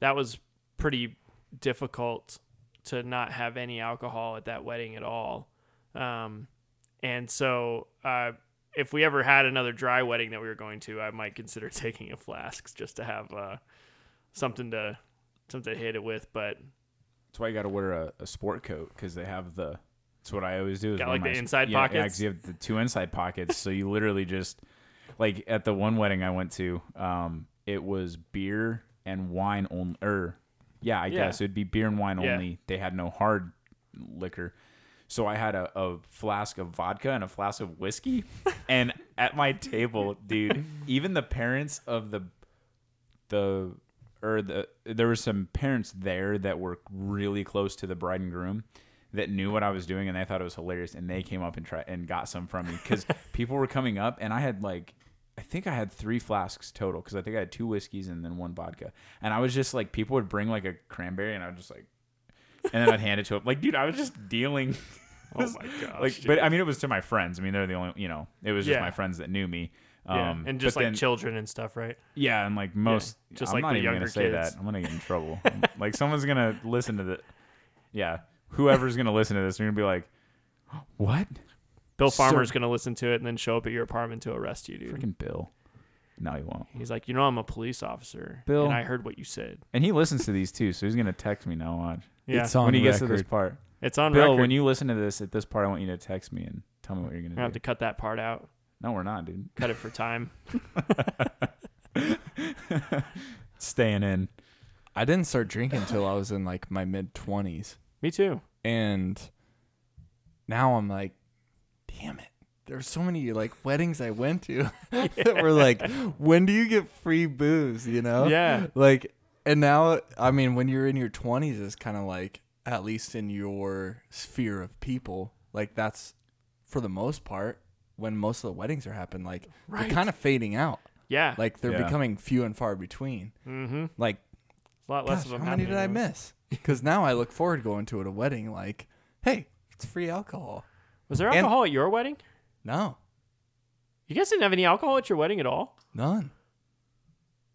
that was pretty difficult to not have any alcohol at that wedding at all. Um, and so, uh, if we ever had another dry wedding that we were going to, I might consider [laughs] taking a flask just to have uh, something to something to hit it with. But
That's why you got to wear a, a sport coat because they have the. That's what I always do. Is
Got, like, the inside
yeah, Yeah,
pockets?
'cause you have the two inside pockets, so you literally just like at the one wedding I went to, um, it was beer and wine only. Or yeah, I
Yeah.
guess it'd be beer and wine
Yeah.
only. They had no hard liquor. So I had a, a flask of vodka and a flask of whiskey, [laughs] and at my table, dude, even the parents of the the or the there were some parents there that were really close to the bride and groom that knew what I was doing and they thought it was hilarious and they came up and tried and got some from me because [laughs] people were coming up and I had like I think I had three flasks total because I think I had two whiskeys and then one vodka and I was just like people would bring like a cranberry and I would just like and then I'd hand it to him like dude I was just dealing [laughs]
oh my gosh,
like
dude.
but I mean it was to my friends I mean they're the only you know it was just
Yeah.
my friends that knew me
yeah,
um,
and just like
then-
children and stuff, right?
yeah, and like most,
just
I'm
like
not
the
even
younger
gonna say
kids.
that. I'm gonna get in trouble. [laughs] like someone's gonna listen to the, yeah, whoever's gonna listen to this, they're gonna be like, [gasps] "What?
Bill
So-
Farmer's gonna listen to it and then show up at your apartment to arrest you, dude.
Freaking Bill." No, he won't.
He's like, you know, I'm a police officer,
Bill.
and I heard what you said.
And he listens to these too, so he's gonna text me now. Watch
Yeah,
It's on
when he gets to this part.
it's on
Bill,
record.
when you listen to this at this part, I want you to text me and tell me what you're
We're gonna
gonna
have to cut that part out.
No, we're not, dude.
Cut it for time. [laughs]
Staying in.
I didn't start drinking until I was in like my mid 20s.
Me too.
And now I'm like, damn it. There's so many like [laughs] weddings I went to [laughs] that were like, when do you get free booze? You know?
Yeah.
Like, and now, I mean, when you're in your 20s, it's kind of like, at least in your sphere of people, like that's for the most part when most of the weddings are happening. Like,
Right.
they're kind of fading out.
Yeah.
Like, they're
Yeah.
becoming few and far between.
mm-hmm.
Like,
A lot less
Gosh,
of them.
how many did I miss? Because now I look forward to going to at a wedding. Like, hey, It's free alcohol.
Was there
And-
alcohol at your wedding?
No,
You guys didn't have any alcohol at your wedding at all?
none.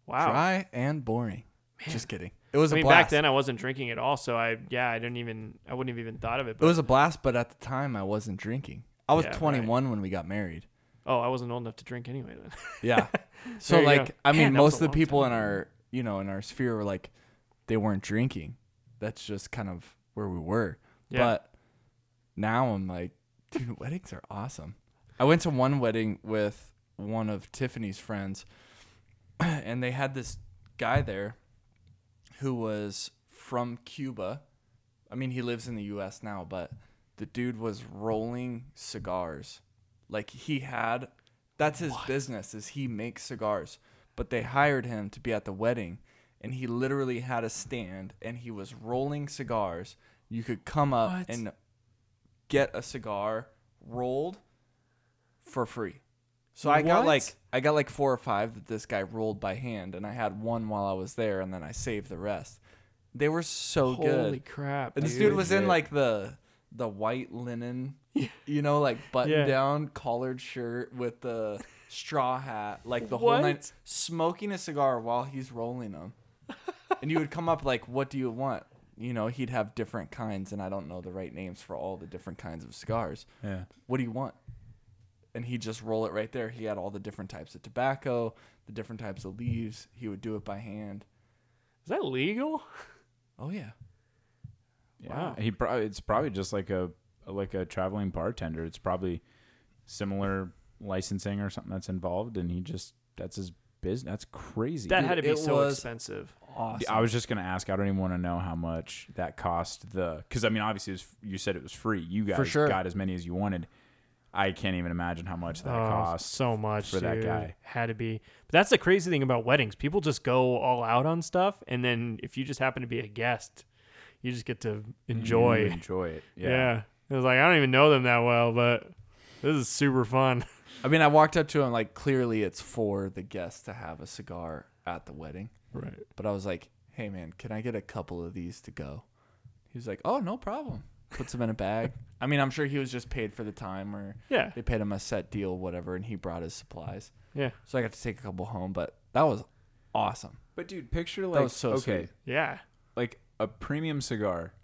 Wow.
Dry and boring. Just kidding. It was
I
a
mean,
blast.
back then I wasn't drinking at all, so I yeah, I didn't even I wouldn't have even thought of it.
it was a blast, but at the time I wasn't drinking. I was
Yeah, right.
21 when we got married.
oh, I wasn't old enough to drink anyway then.
Yeah. [laughs] so like
go.
I mean
was
most of the people
time
in our you know in our sphere were like they weren't drinking. That's just kind of where we were.
Yeah.
But now I'm like, dude, weddings are awesome. I went to one wedding with one of Tiffany's friends [clears throat] and they had this guy there who was from Cuba. I mean, he lives in the US now, but the dude was rolling cigars. Like he had that's his business is he makes cigars. But they hired him to be at the wedding and he literally had a stand and he was rolling cigars. You could come up
What?
and get a cigar rolled for free. So I got
What?
like I got like four or five that this guy rolled by hand, and I had one while I was there, and then I saved the rest. They were so good.
Holy
good.
crap!
And this
dude.
dude was in like the the white linen, [laughs] you know, like button
Yeah.
down collared shirt with the straw hat, like the whole night,
What?
smoking a cigar while he's rolling them. and you would come up like, "What do you want?" You know, he'd have different kinds, and I don't know the right names for all the different kinds of cigars
Yeah.
what do you want? And he'd just roll it right there. He had all the different types of tobacco, the different types of leaves. He would do it by hand.
Is that legal?
Oh yeah.
Yeah.
Wow.
He probably it's probably just like a like a traveling bartender. It's probably similar licensing or something that's involved, and he just that's his business. That's crazy.
That
Dude,
had to be
it
so
was-
expensive.
Awesome.
I was just gonna ask. I don't even want to know how much that cost. The because I mean, obviously, it was, you said it was free. You guys
sure.
got as many as you wanted. I can't even imagine how much that
Oh,
cost.
so much
for that guy.
Had to be. But that's the crazy thing about weddings. People just go all out on stuff, and then if you just happen to be a guest, you just get to enjoy.
You enjoy it.
yeah.
Yeah.
It was like I don't even know them that well, but this is super fun.
I mean, I walked up to him like clearly it's for the guests to have a cigar at the wedding.
Right.
But I was like, "Hey man, can I get a couple of these to go?" He was like, "Oh, no problem." Puts them in a bag. [laughs] I mean, I'm sure he was just paid for the time or
Yeah.
they paid him a set deal whatever and he brought his supplies.
Yeah.
So I got to take a couple home, but that was awesome.
But dude, picture like
was so
okay,
sweet.
Yeah.
like a premium cigar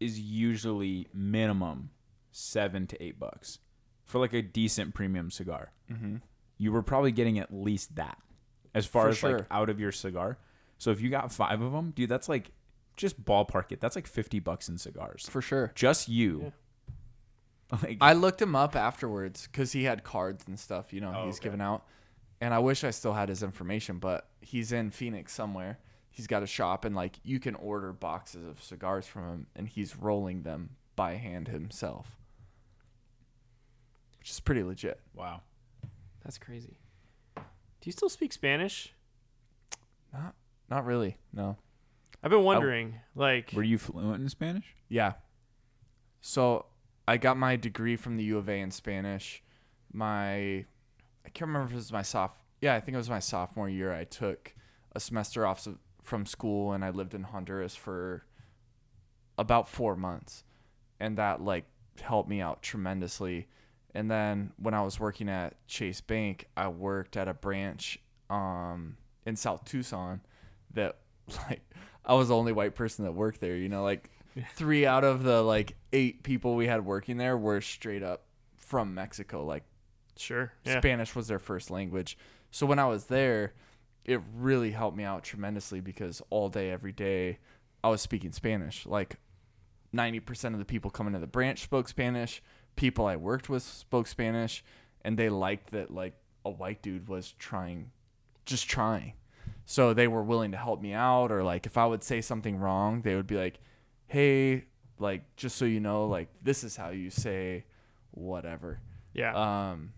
is usually minimum seven to eight bucks for like a decent premium cigar.
Mm-hmm.
You were probably getting at least that as far
For
as
sure.
like out of your cigar. So if you got five of them, dude, that's like just ballpark it. That's like fifty bucks in cigars.
For sure.
Just you. [laughs] Like,
I looked him up afterwards because he had cards and stuff, you know,
Oh,
he's
okay.
giving out. And I wish I still had his information, but he's in Phoenix somewhere. He's got a shop, and like you can order boxes of cigars from him, and he's rolling them by hand himself, which is pretty legit.
wow.
That's crazy. Do you still speak Spanish?
Not, not really. No.
I've been wondering, like,
Were you fluent in Spanish?
Yeah. So I got my degree from the U of A in Spanish. My I can't remember if it was my soph yeah, I think it was my sophomore year. I took a semester off s- from school and I lived in Honduras for about 4 months. And that like helped me out tremendously. And then when I was working at Chase Bank, I worked at a branch um in South Tucson that [laughs] like I was the only white person that worked there, you know, like three out of the like eight people we had working there were straight up from Mexico. Like
sure. Yeah.
Spanish was their first language. So when I was there, it really helped me out tremendously because all day, every day, I was speaking Spanish. Like 90% of the people coming to the branch spoke Spanish. People I worked with spoke Spanish. And they liked that, like, a white dude was trying, just trying. So they were willing to help me out. Or, like, if I would say something wrong, they would be like, hey, like, just so you know, like, this is how you say whatever.
Yeah.
Um,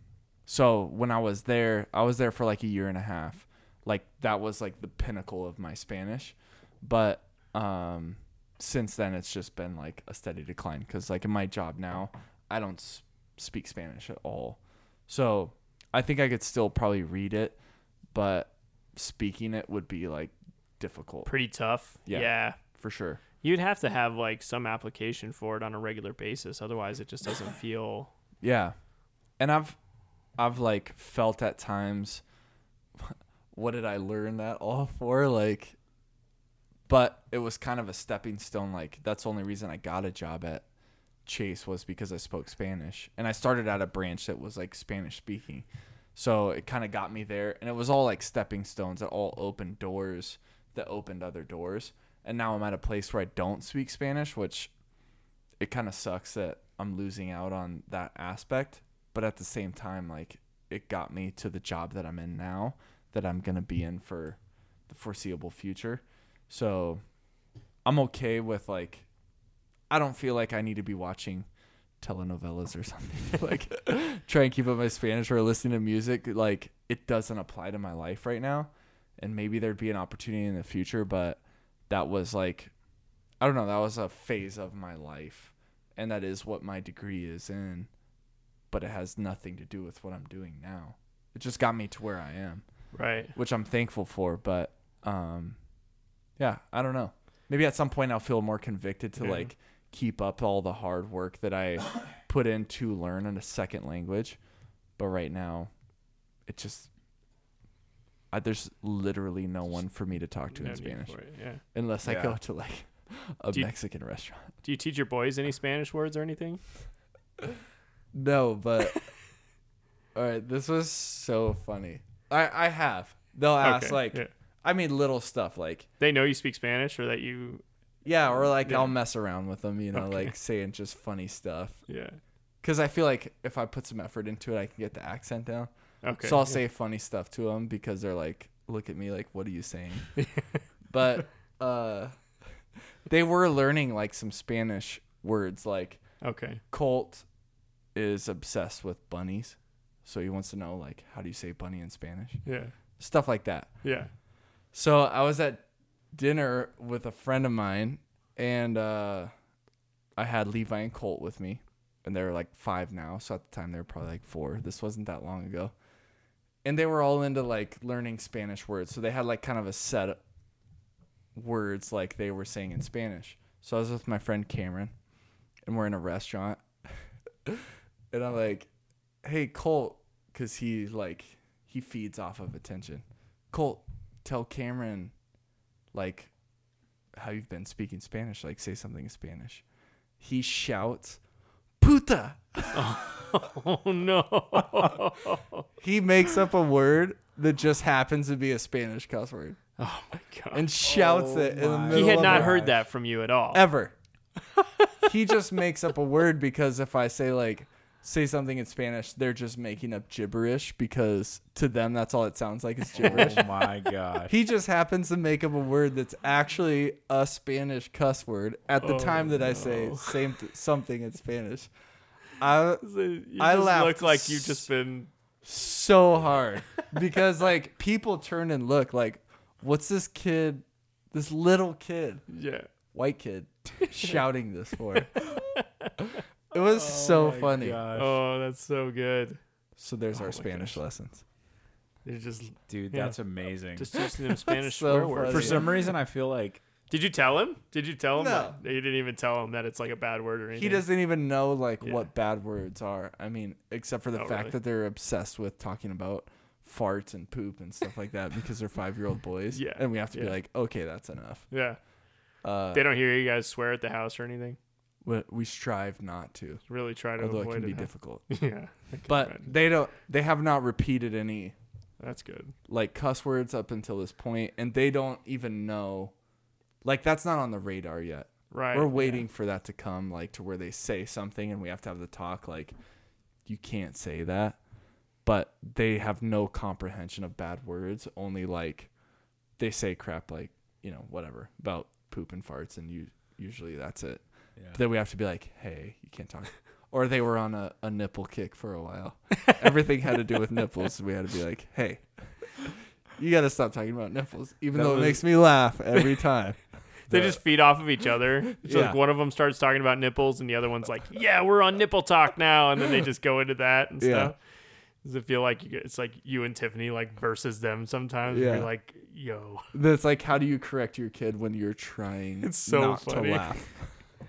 so when I was there, I was there for like a year and a half. Like that was like the pinnacle of my Spanish. But um, since then, it's just been like a steady decline because like in my job now, I don't s- speak Spanish at all. So I think I could still probably read it, but speaking it would be like difficult
Pretty tough.
Yeah.
yeah.
for sure.
You'd have to have like some application for it on a regular basis. Otherwise, it just doesn't [sighs] feel.
Yeah. And I've I've like felt at times [laughs] what did I learn that all [laughs] for? Like but it was kind of a stepping stone like that's the only reason I got a job at Chase was because I spoke Spanish. And I started at a branch that was like Spanish speaking. So it kind of got me there and it was all like stepping stones that all opened doors that opened other doors. And now I'm at a place where I don't speak Spanish, which it kind of sucks that I'm losing out on that aspect, but at the same time like it got me to the job that I'm in now that I'm to be in for the foreseeable future. So I'm okay with like I don't feel like I need to be watching telenovelas or [laughs] something [laughs] like try and keep up my Spanish or listening to music like it doesn't apply to my life right now and maybe there'd be an opportunity in the future but that was like I don't know that was a phase of my life and that is what my degree is in but it has nothing to do with what I'm doing now it just got me to where I am
Right.
which I'm thankful for. But um, yeah, I don't know. Maybe at some point I'll feel more convicted to
Yeah.
like keep up all the hard work that I put in to learn in a second language. But right now, it just I, there's literally no one for me to talk to
No
in Spanish
for it, Yeah.
unless I go to like a
Do you-
Mexican restaurant.
Do you teach your boys any Spanish words or anything?
No, but [laughs] all right, this was so funny. I I have. They'll ask
Okay,
like
yeah.
I mean little stuff like
they know you speak Spanish or that you.
Yeah, or like
Yeah.
I'll mess around with them, you know,
Okay.
like saying just funny stuff.
Yeah.
Because I feel like if I put some effort into it, I can get the accent down.
Okay.
so I'll
yeah.
say funny stuff to them because they're like, look at me, like, what are you saying? [laughs] but uh, they were learning like some Spanish words. Like
Okay.
Colt is obsessed with bunnies, so he wants to know like how do you say bunny in Spanish?
Yeah.
Stuff like that.
Yeah.
So I was at dinner with a friend of mine, and uh, I had Levi and Colt with me, and they're like five now. So at the time they were probably like four. This wasn't that long ago, and they were all into like learning Spanish words. So they had like kind of a set of words like they were saying in Spanish. So I was with my friend Cameron, and we're in a restaurant, [laughs] and I'm like, "Hey Colt," because he like he feeds off of attention. Colt, tell Cameron like how you've been speaking Spanish, like say something in Spanish. He shouts, puta. [laughs]
Oh no. [laughs]
He makes up a word that just happens to be a Spanish cuss word
oh my god.
and shouts oh it in the middle
he had
of
not
it.
heard that from you at all.
ever. [laughs] he just makes up a word because if I say like say something in Spanish, they're just making up gibberish because to them that's all it sounds like is [laughs] oh gibberish.
Oh my gosh.
He just happens to make up a word that's actually a Spanish cuss word at the
Oh,
time that I say
oh,
same th- something in Spanish. I [laughs]
You
I
just
laughed
look like you've just been.
so hard because like people turn and look like, what's this kid, this little kid,
Yeah.
white kid, shouting this for? [laughs] It was so funny.
Oh, that's so good.
So there's
Oh
our
my
Spanish
gosh.
lessons.
They're just
Dude,
Yeah.
that's amazing.
just using them [laughs] Spanish
So
swear words.
funny.
For some reason, I feel like
Did you tell him? Did you tell him?
No.
that- You didn't even tell him that it's like a bad word or anything.
He doesn't even know like
Yeah.
what bad words are. I mean, except for the
Oh,
fact
really?
that they're obsessed with talking about farts and poop and stuff like that because they're five year old [laughs] boys.
Yeah,
And we have to be
yeah.
like, okay, that's enough.
Yeah.
Uh,
They don't hear you guys swear at the house or anything.
We, we strive not to,
Really try to
although it
avoid [laughs]
can be difficult.
yeah.
But
imagine.
they don't. They have not repeated any
that's good.
like cuss words up until this point, and they don't even know. Like that's not on the radar yet.
Right.
We're
yeah.
waiting for that to come, like to where they say something, and we have to have the talk. Like, you can't say that, but they have no comprehension of bad words. Only like they say crap, like you know whatever about poop and farts, and you usually that's it.
Yeah.
Then we have to be like, hey, you can't talk. [laughs] or they were on a, a nipple kick for a while. [laughs] Everything had to do with nipples. So we had to be like, hey, you got to stop talking about nipples, even
That
though
was-
it makes me laugh every time. [laughs]
They
The-
just feed off of each other. So
Yeah.
like one of them starts talking about nipples, and the other one's like, "Yeah, we're on nipple talk now," and then they just go into that and
Yeah.
stuff. Does it feel like you get, it's like you and Tiffany like versus them sometimes?
Yeah.
You're like, yo,
That's like how do you correct your kid when you're trying
It's so
not
funny.
to laugh?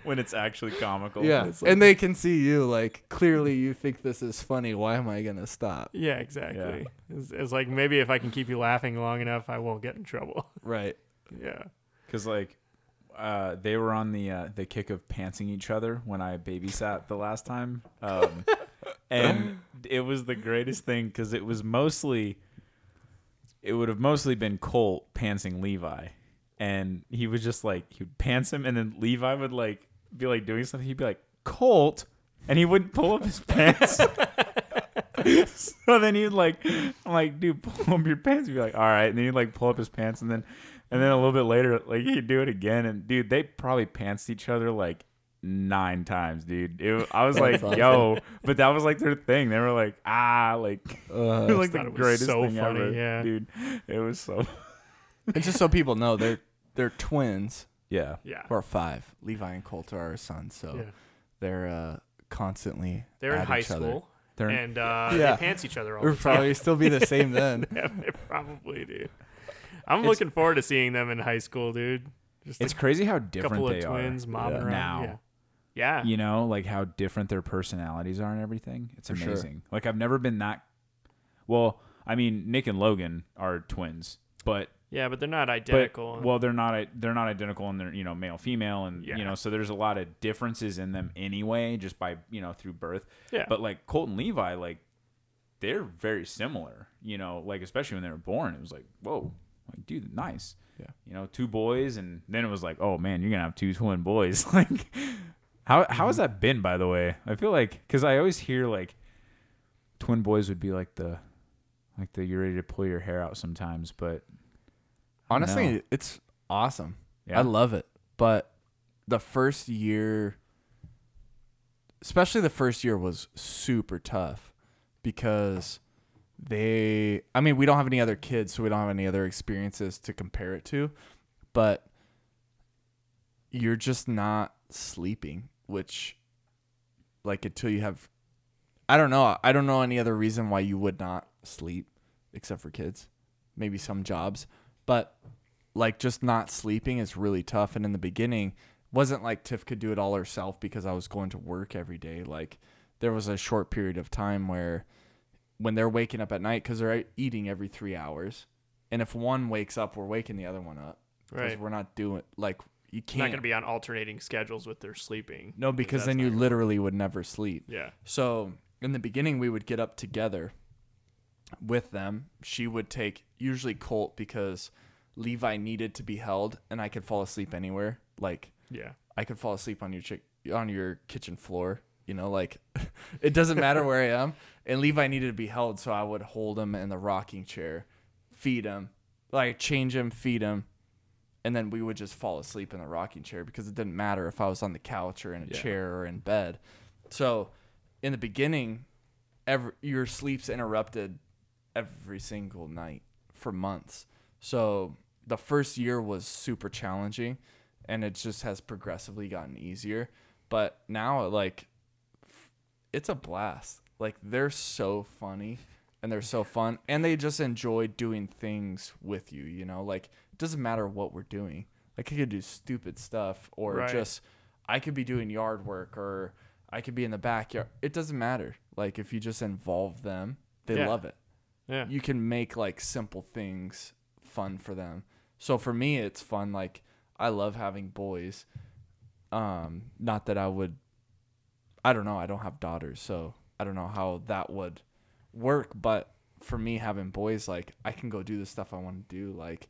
When it's actually comical.
Yeah,
like-
and they can see you like clearly you think this is funny. Why am I gonna stop?
yeah, exactly. It's, it's like maybe if I can keep you laughing long enough, I won't get in trouble. [laughs]
Right.
yeah.
because like uh, they were on the uh, the kick of pantsing each other when I babysat the last time, um, [laughs] and it was the greatest thing because it was mostly it would have mostly been Colt pantsing Levi, and he was just like he would pants him, and then Levi would like be like doing something, he'd be like Colt, and he wouldn't pull up his [laughs] pants. [laughs] so then he'd like, I'm like, dude, pull up your pants. He'd be like, all right. And then he'd like pull up his pants, and then, and then a little bit later, like he'd do it again. And dude, they probably pantsed each other like nine times, dude. It, I was [laughs] like, yo, but that was like their thing. They were like, ah, like, it was
Uh,
like the
it was
greatest
so
thing
funny,
ever,
yeah.
dude. It was so,
and just so people know, they're they're twins
yeah,
Yeah.
or five. Levi and Colt are our sons, so
yeah.
they're uh, constantly
They're in
at
high
each other.
school
they're
and uh,
Yeah.
they pants each other all
Or
the time.
probably still be the same [laughs] then.
yeah, they probably do. I'm
It's-
looking forward to seeing them in high school, dude. Just
it's
a
crazy how different
couple of
they
twins
are
mobbing
Yeah.
around.
now.
Yeah. Yeah.
you know like how different their personalities are and everything it's
For sure.
amazing like i've never been that well i mean nick and logan are twins but
Yeah, but they're not
but
identical.
well they're not i- they're not identical and they're you know male female and
Yeah.
you know so there's a lot of differences in them anyway just by you know through birth
yeah.
but like colt and levi like they're very similar you know like especially when they were born it was like whoa like dude nice
Yeah.
you know two boys and then it was like oh man you're gonna have two twin boys [laughs] like how how has mm-hmm. that been by the way i feel like because i always hear like twin boys would be like the like the you're ready to pull your hair out sometimes but
Honestly, it's awesome.
yeah
I love it. But the first year, especially the first year, was super tough because they, I mean, we don't have any other kids, so we don't have any other experiences to compare it to. But you're just not sleeping, which, like, until you have, I don't know. I don't know any other reason why you would not sleep except for kids. Maybe some jobs. But like just not sleeping is really tough and in the beginning wasn't like tiff could do it all herself because i was going to work every day like there was a short period of time where when they're waking up at night because they're eating every three hours and if one wakes up we're waking the other one up because
right.
we're not doing like you
not
can't
going to be on alternating schedules with their sleeping.
no because then you
gonna-
literally would never sleep
Yeah.
so in the beginning, we would get up together with them. She would take usually Colt because Levi needed to be held, and I could fall asleep anywhere. Like
Yeah.
I could fall asleep on your chick on your kitchen floor. You know, like [laughs] it doesn't matter where I am. [laughs] And Levi needed to be held, so I would hold him in the rocking chair, feed him, like change him, feed him, and then we would just fall asleep in the rocking chair because it didn't matter if I was on the couch or in a
Yeah.
chair or in bed. So, in the beginning, every your sleep's interrupted every single night for months. So the first year was super challenging, and it just has progressively gotten easier. But now, like, it's a blast. Like they're so funny and they're so fun, and they just enjoy doing things with you. You know, like it doesn't matter what we're doing. Like I could do stupid stuff, or
Right.
just I could be doing yard work, or I could be in the backyard. It doesn't matter. Like if you just involve them, they
Yeah.
love it
Yeah.
you can make like simple things fun for them. So for me, it's fun. Like I love having boys. Um, not that I would. I don't know. I don't have daughters, so I don't know how that would work. But for me, having boys, like I can go do the stuff I want to do. Like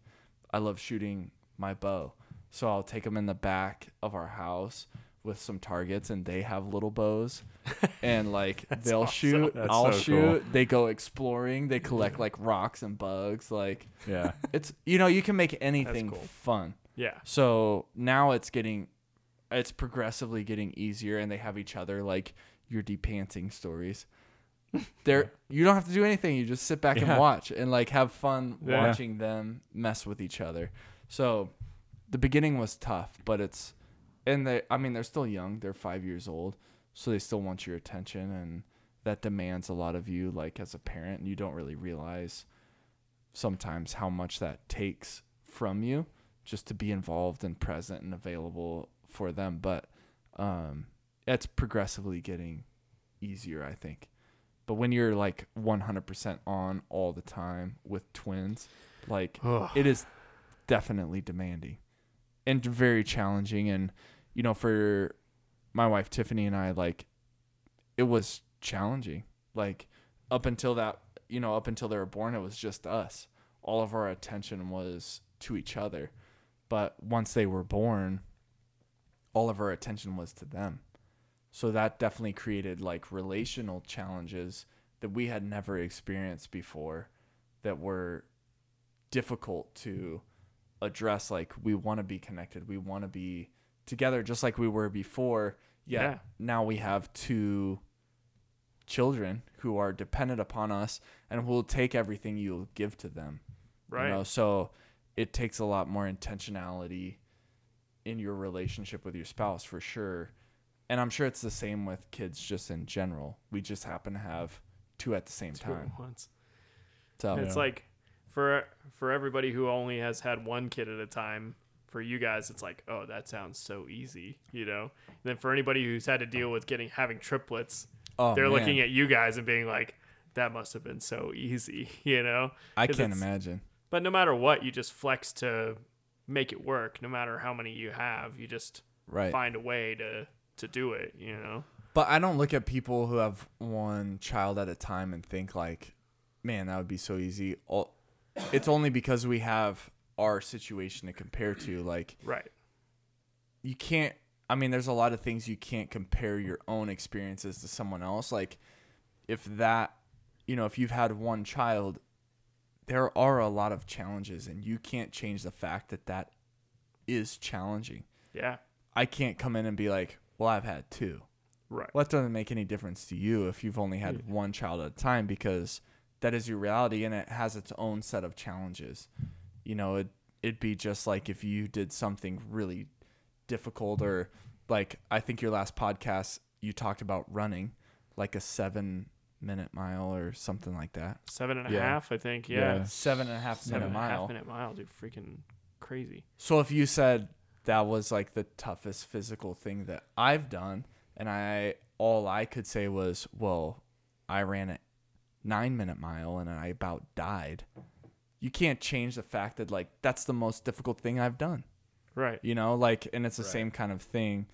I love shooting my bow, so I'll take them in the back of our house with some targets, and they have little bows, [laughs] and like they'll
awesome.
shoot,
That's
I'll
so
shoot. They go exploring. They collect like rocks and bugs. Like
yeah [laughs]
it's you know you can make anything
cool.
fun.
Yeah.
So now it's getting, it's progressively getting easier, and they have each other like your depanting stories. [laughs] They're you don't have to do anything. You just sit back
Yeah.
and watch and like have fun
Yeah.
watching them mess with each other. So the beginning was tough, but it's and they I mean they're still young. They're five years old, so they still want your attention and that demands a lot of you like as a parent. And you don't really realize sometimes how much that takes from you just to be involved and present and available for them. But um it's progressively getting easier i think. But when you're like 100% on all the time with twins like
Ugh.
it is definitely demanding and very challenging and you know for my wife tiffany and i like it was challenging. Like up until that you know up until they were born it was just us. All of our attention was to each other. But once they were born all of our attention was to them. So that definitely created like relational challenges that we had never experienced before that were difficult to address like we want to be connected we want to be together just like we were before yet
Yeah.
now we have two children who are dependent upon us and will take everything you give to them
right.
you know so it takes a lot more intentionality in your relationship with your spouse for sure and i'm sure it's the same with kids just in general we just happen to have two at the same
Two at
time
once.
so
It's like for for everybody who only has had one kid at a time. For you guys, it's like, oh, that sounds so easy, you know. And then for anybody who's had to deal with getting having triplets,
oh,
they're
man.
looking at you guys and being like, that must have been so easy, [laughs] you know.
i can't imagine
But no matter what, you just flex to make it work. No matter how many you have, you just
right
find a way to to do it, you know.
But I don't look at people who have one child at a time and think like, man, that would be so easy. All- It's only because we have our situation to compare to. Like,
Right.
you can't. I mean, there's a lot of things you can't compare your own experiences to someone else. Like, if that, you know, if you've had one child, there are a lot of challenges, and you can't change the fact that that is challenging.
Yeah.
I can't come in and be like, well, I've had two.
Right.
Well, that doesn't make any difference to you if you've only had
Yeah.
one child at a time because that is your reality and it has its own set of challenges. You know, it it'd be just like if you did something really difficult or like I think your last podcast you talked about running like a seven minute mile or something like that.
Seven and a
Yeah.
half, I think. Yeah.
Yeah.
Seven and a half
Seven
minute
and a half
mile.
minute mile, dude. Freaking crazy.
So if you said that was like the toughest physical thing that I've done, and I all I could say was, well, I ran a nine minute mile and I about died. You can't change the fact that like that's the most difficult thing I've done.
Right.
You know, like, and it's the
Right.
same kind of thing.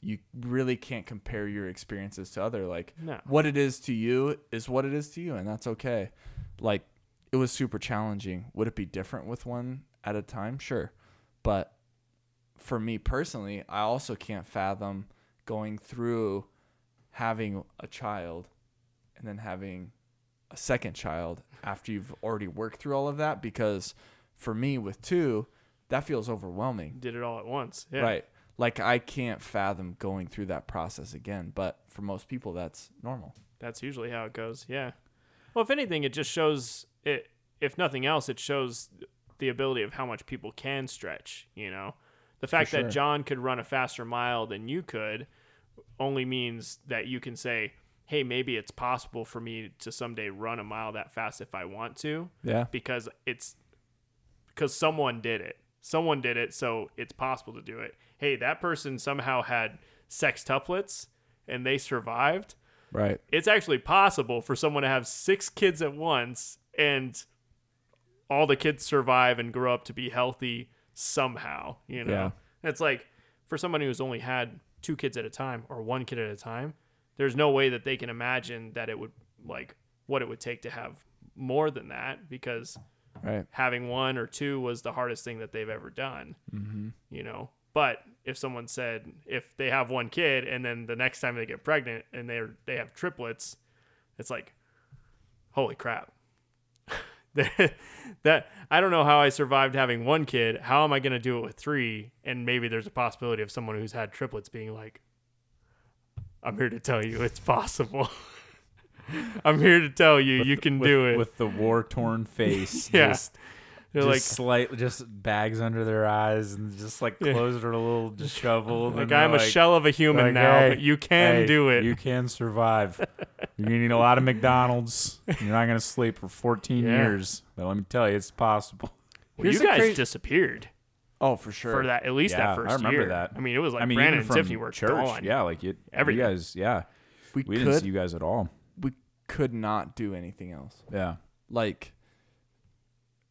You really can't compare your experiences to other. Like,
No.
what it is to you is what it is to you, and that's okay. Like, it was super challenging. Would it be different with one at a time? Sure. But for me personally, I also can't fathom going through having a child and then having a second child after you've already worked through all of that because for me with two, that feels overwhelming.
Did it all at once. Yeah.
Right. Like I can't fathom going through that process again, but for most people that's normal.
That's usually how it goes. Yeah. Well, if anything, it just shows it. If nothing else, it shows the ability of how much people can stretch. You know, the fact
sure.
that John could run a faster mile than you could only means that you can say, "Hey, maybe it's possible for me to someday run a mile that fast if I want to."
Yeah.
because it's because someone did it. Someone did it, so it's possible to do it. Hey, that person somehow had sextuplets and they survived.
Right.
It's actually possible for someone to have six kids at once and all the kids survive and grow up to be healthy somehow, you know.
Yeah.
It's like for somebody who's only had two kids at a time or one kid at a time, there's no way that they can imagine that it would like what it would take to have more than that because
Right.
having one or two was the hardest thing that they've ever done.
Mm-hmm.
You know, but if someone said if they have one kid and then the next time they get pregnant and they they have triplets, it's like, holy crap. [laughs] that I don't know how I survived having one kid. How am I going to do it with three? And maybe there's a possibility of someone who's had triplets being like, I'm here to tell you it's possible. [laughs] I'm here to tell you you can
with,
do it.
with the war torn [laughs] face.
Yeah.
just,
They're
just
like,
slight, just bags under their eyes, and just like
Yeah.
clothes are a little disheveled.
like
and
I'm a shell of a human
like,
now,
"Hey,
but you can
"Hey,
do it.
You can survive. [laughs] You're gonna need a lot of McDonald's. You're not gonna sleep for 14
Yeah.
years. But let me tell you, it's possible.
Well,
Here's
you guys
cra-
disappeared
Oh, for sure.
for that at least
Yeah,
that first year.
I remember
year.
that.
I mean, it was like
I mean,
Brandon and
from
Tiffany were
church.
gone.
Yeah, like it.
Everything.
You guys, yeah.
We,
We
could
didn't see you guys at all.
we could not do anything else.
Yeah.
Like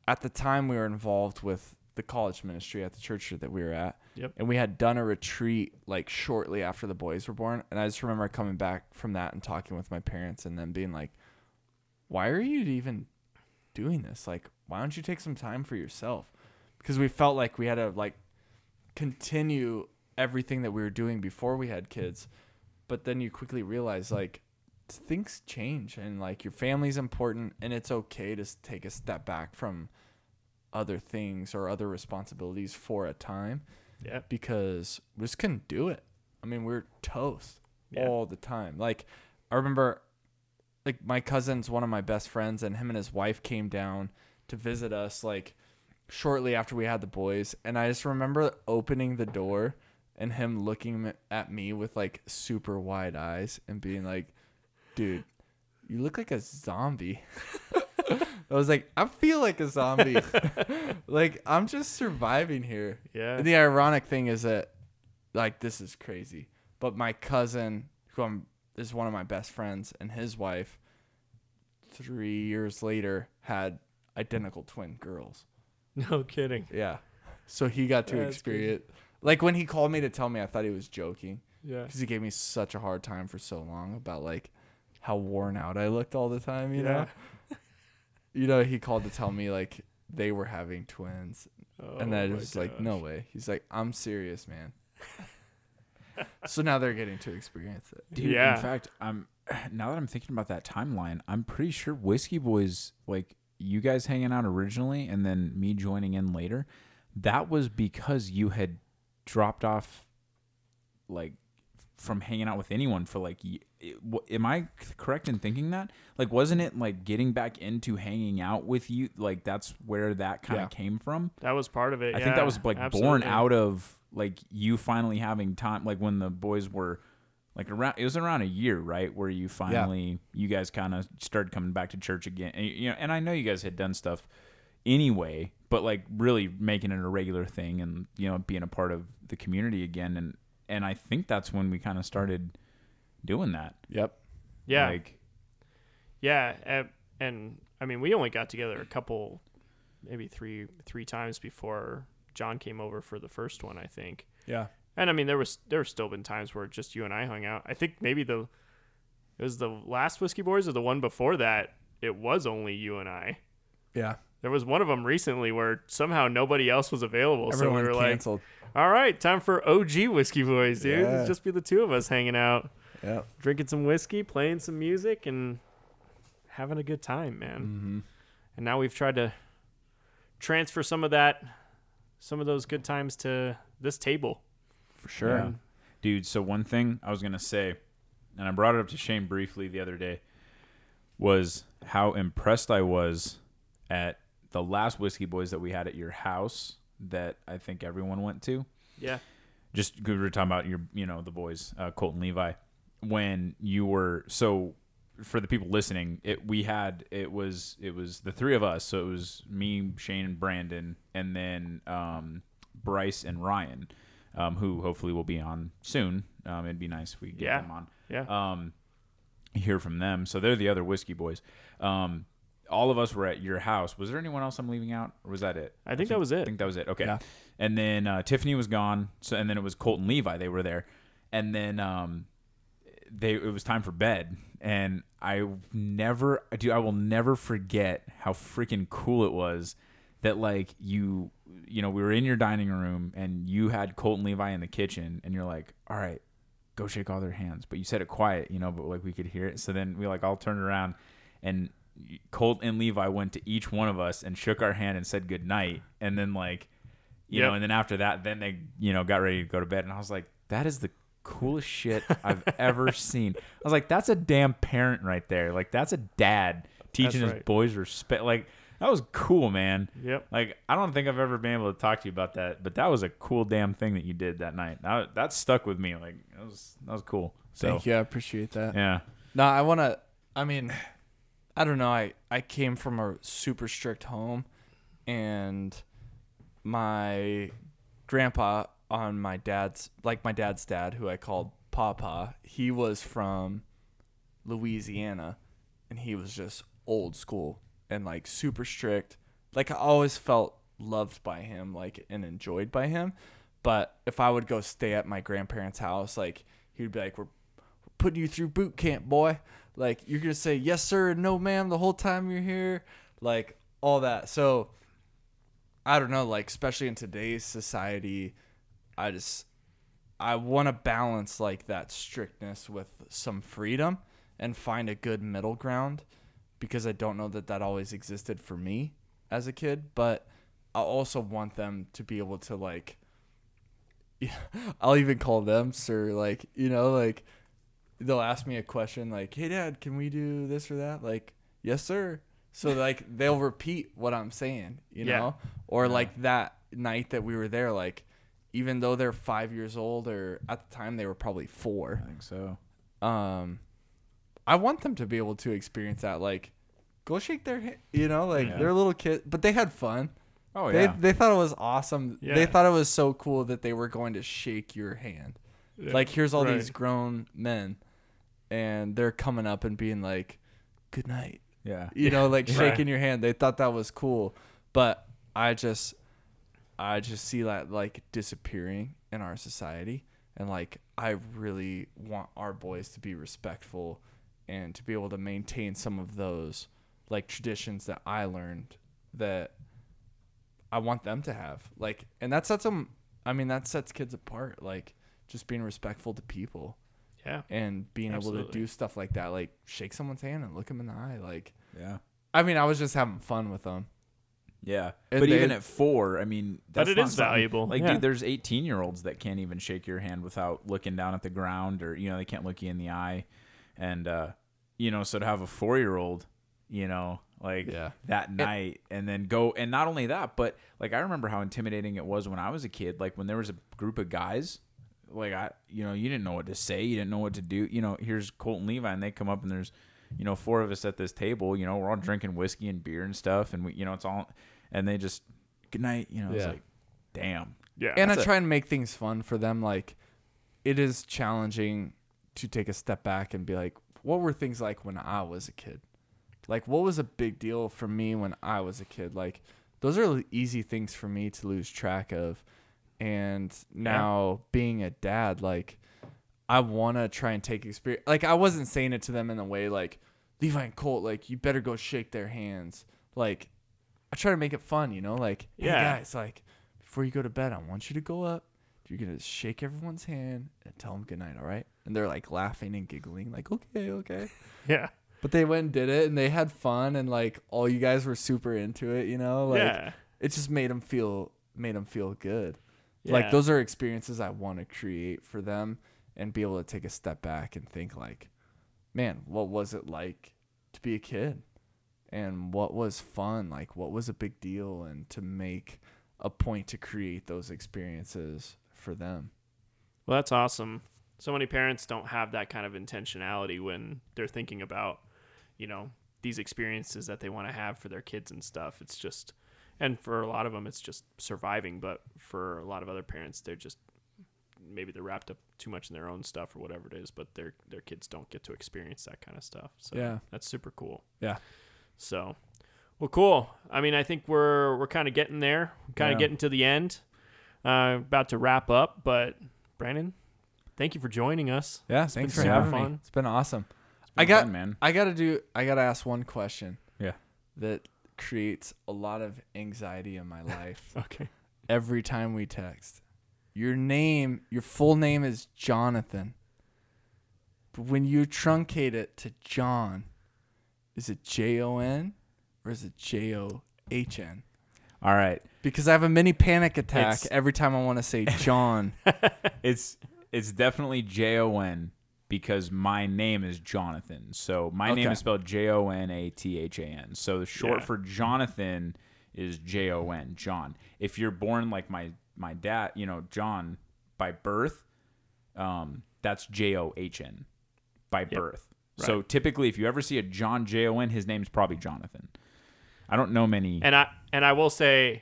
at the time we were involved with the college ministry at the church that we were at.
Yep.
And we had done a retreat like shortly after the boys were born. And I just remember coming back from that and talking with my parents and them being like, Why are you even doing this? Like, why don't you take some time for yourself? Because we felt like we had to like continue everything that we were doing before we had kids. But then you quickly realize like things change and like your family's important and it's okay to take a step back from other things or other responsibilities for a time
Yeah.
because we just couldn't do it. I mean, we are toast
Yeah.
all the time. Like I remember like my cousin's one of my best friends and him and his wife came down to visit us like shortly after we had the boys and I just remember opening the door and him looking at me with like super wide eyes and being like, "Dude, you look like a zombie." [laughs] I was like, "I feel like a zombie." [laughs] like I'm just surviving here.
Yeah.
And the ironic thing is that, like, this is crazy. But my cousin, who I'm, is one of my best friends, and his wife, three years later, had identical twin girls. [laughs]
No kidding.
Yeah. So he got to
That's
experience. Like when he called me to tell me, I thought he was joking
Yeah.
because he gave me such a hard time for so long about like how worn out I looked all the time. You know. You know, he called to tell me like they were having twins,
Oh
and I
my
was like, no way. He's like, I'm serious, man. so now they're getting to experience it.
Dude,
Yeah.
in fact, I'm [sighs] now that I'm thinking about that timeline, I'm pretty sure Whiskey Boys, like you guys hanging out originally and then me joining in later, that was because you had dropped off like from hanging out with anyone for like y- it- wh- am I correct in thinking that? Like wasn't it like getting back into hanging out with you like that's where that kind of
Yeah.
came from?
That was part of it.
I think that was like born out of like you finally having time, like when the boys were like around. It was around a year, right, where you finally you guys kind of started coming back to church again. And, you know, and I know you guys had done stuff anyway, but like really making it a regular thing and you know being a part of the community again. And and I think that's when we kind of started doing that.
Yep.
Yeah.
like
Yeah, and, and I mean, we only got together a couple, maybe three three times before John came over for the first one, I think.
Yeah.
And I mean, there was there still been times where just you and I hung out. I think maybe the it was the last Whiskey Boys or the one before that. It was only you and I.
Yeah.
There was one of them recently where somehow nobody else was available,
Everyone
so we were
canceled.
like, "All right, time for OG Whiskey Boys, dude.
Yeah.
It's just be the two of us hanging out,
yeah.
drinking some whiskey, playing some music, and having a good time, man."
Mm-hmm.
and now we've tried to transfer some of that some of those good times to this table
For sure.
Yeah. Dude, so one thing I was going to say, and I brought it up to Shane briefly the other day, was how impressed I was at the last Whiskey Boys that we had at your house that I think everyone went to.
yeah
Just we were talking about your, you know, the boys, uh, Colton Levi, when you were so. For the people listening, it we had it was it was the three of us. So it was me, Shane, and Brandon, and then um, Bryce and Ryan um, who hopefully will be on soon. Um, it'd be nice if we get
Yeah.
them on.
yeah
Um, hear from them. So they're the other whiskey boys. Um, all of us were at your house. Was there anyone else I'm leaving out, or was that it?
I think that was it.
I think that was it. Okay.
Yeah.
And then uh, Tiffany was gone. So and then it was Colton Levi. They were there, and then um, they it was time for bed. And I never, dude, I will never forget how freaking cool it was that like you, you know, we were in your dining room and you had Colton and Levi in the kitchen, and you're like, all right, go shake all their hands. But you said it quiet, you know, but like we could hear it. So then we like all turned around and Colt and Levi went to each one of us and shook our hand and said good night. And then like, you
Yep.
know, and then after that, then they, you know, got ready to go to bed. And I was like, that is the coolest shit I've [laughs] ever seen. I was like, that's a damn parent right there. Like that's a dad teaching his boys respect. Like that was cool, man.
yep
Like I don't think I've ever been able to talk to you about that, but that was a cool damn thing that you did that night. That, that stuck with me. Like that was that was cool. So
Thank you. I appreciate that.
yeah,
No, I want to I mean, I don't know. I I came from a super strict home, and my grandpa on my dad's like my dad's dad, who I called Papa, he was from Louisiana, and he was just old school and like super strict. Like I always felt loved by him, like and enjoyed by him. But if I would go stay at my grandparents' house, like he'd be like, "We're putting you through boot camp, boy." Like you're gonna say yes sir and no ma'am the whole time you're here, like all that. So I don't know, like especially in today's society, I just I want to balance like that strictness with some freedom and find a good middle ground because I don't know that that always existed for me as a kid, but I also want them to be able to like [laughs] I'll even call them sir like, you know, like they'll ask me a question like, "Hey dad, can we do this or that?" Like, "Yes, sir." So like [laughs] they'll repeat what I'm saying, you
Yeah.
know? Or like that night that we were there like even though they're 5 years old or at the time they were probably 4
I think so.
um I want them to be able to experience that like go shake their hand, you know, like
Yeah.
they're little kids, but they had fun.
Oh
they
yeah.
they they thought it was awesome.
Yeah.
They thought it was so cool that they were going to shake your hand. Yeah. Like here's all
Right.
these grown men and they're coming up and being like good night.
yeah.
You know, like [laughs]
Right.
shaking your hand. They thought that was cool. But I just I just see that like disappearing in our society and like I really want our boys to be respectful and to be able to maintain some of those like traditions that I learned that I want them to have. Like and that sets them I mean that sets kids apart like just being respectful to people
Yeah.
and being able to do stuff like that like shake someone's hand and look them in the eye like
Yeah.
I mean, I was just having fun with them.
Yeah,
And
but
they-
even at four, I mean,
But
that's
it
not
is valuable,
Like,
yeah.
dude, there's 18 year olds that can't even shake your hand without looking down at the ground, or you know, they can't look you in the eye, and uh, you know, so to have a four year old, you know, like
Yeah.
that night, and then go, and not only that, but like I remember how intimidating it was when I was a kid. Like when there was a group of guys, like I, you know, you didn't know what to say, you didn't know what to do. You know, here's Colton Levi, and they come up and there's you know, four of us at this table, you know, we're all drinking whiskey and beer and stuff, and we, you know, it's all, and they just, good night, you know, it's like, damn,
Yeah.
and I try and make things fun for them. Like, it is challenging to take a step back and be like, what were things like when I was a kid? Like, what was a big deal for me when I was a kid? Like, those are easy things for me to lose track of. And now being a dad, like, I want to try and take experience. Like, I wasn't saying it to them in a way like, Levi and Colt, like, you better go shake their hands. Like, I try to make it fun, you know? Like, hey,
Yeah.
guys, like, before you go to bed, I want you to go up. You're going to shake everyone's hand and tell them goodnight, all right? And they're like laughing and giggling, like, okay, okay. [laughs]
yeah.
But they went and did it and they had fun and like all you guys were super into it, you know? Like
yeah.
it just made them feel made them feel good.
Yeah.
Like those are experiences I want to create for them and be able to take a step back and think like, man, what was it like to be a kid? And what was fun? Like what was a big deal and to make a point to create those experiences for them.
Well, that's awesome. So many parents don't have that kind of intentionality when they're thinking about, you know, these experiences that they want to have for their kids and stuff. It's just, and for a lot of them, it's just surviving. But for a lot of other parents, they're just maybe they're wrapped up too much in their own stuff or whatever it is. But their their kids don't get to experience that kind of stuff. So
Yeah.
that's super cool.
Yeah.
So, well, cool. I mean, I think we're we're kind of getting there. Kind of
Yeah.
getting to the end. Uh, about to wrap up, but Brandon, thank you for joining us.
Yeah,
been
thanks for having
fun.
me. It's been awesome. I got
fun, man.
I gotta do. I gotta ask one question.
Yeah.
That creates a lot of anxiety in my life [laughs]
Okay.
every time we text. Your name, your full name is Jonathan. But when you truncate it to John, is it J O N or is it J O H N?
All right,
Because I have a mini panic attack
It's-
every time I want to say John. [laughs]
it's it's definitely J O N because my name is Jonathan. So my name is spelled J O N A T H A N. So the short
Yeah.
for Jonathan is J O N, John. If you're born like my my dad, you know, John by birth, um, that's J O H N by birth. So typically, if you ever see a John J O N, his name's probably Jonathan. I don't know many.
And I and I will say,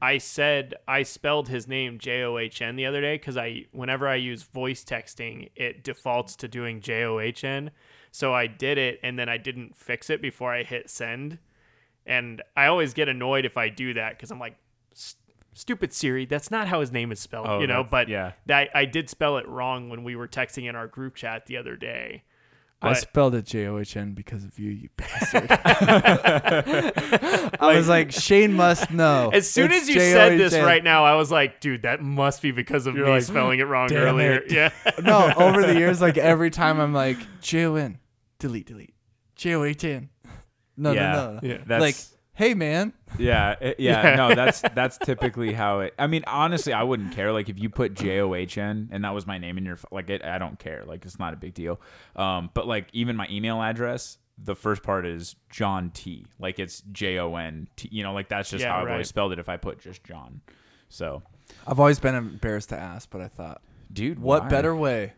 I said I spelled his name J O H N the other day because I whenever I use voice texting, it defaults to doing J O H N. So I did it and then I didn't fix it before I hit send. And I always get annoyed if I do that because I'm like, stupid Siri, that's not how his name is spelled,
Oh,
you know. But
yeah.
that I did spell it wrong when we were texting in our group chat the other day.
I spelled it J O H N because of you, you bastard. [laughs] I was like, Shane must know.
As soon
It's
as you said this
J-O-H-N.
right now, I was like, dude, that must be because of me
like,
spelling it wrong
"Damn
earlier.
it."
Yeah.
no, over the [laughs] years, like every time I'm like J O N, delete, delete, J O H N. No, no, no, no.
Yeah.
That's,
Like, hey man,
yeah, it- yeah, [laughs]
Yeah.
No, that's that's typically how it. I mean, honestly, I wouldn't care. Like if you put J O H N and that was my name in your like it, I don't care. Like it's not a big deal. Um, but like even my email address, the first part is John T. Like it's J O N T. You know, like that's just
Yeah,
how I've
right.
always spelled it. If I put just John, so
I've always been embarrassed to ask, but I thought,
dude,
what
why?
better way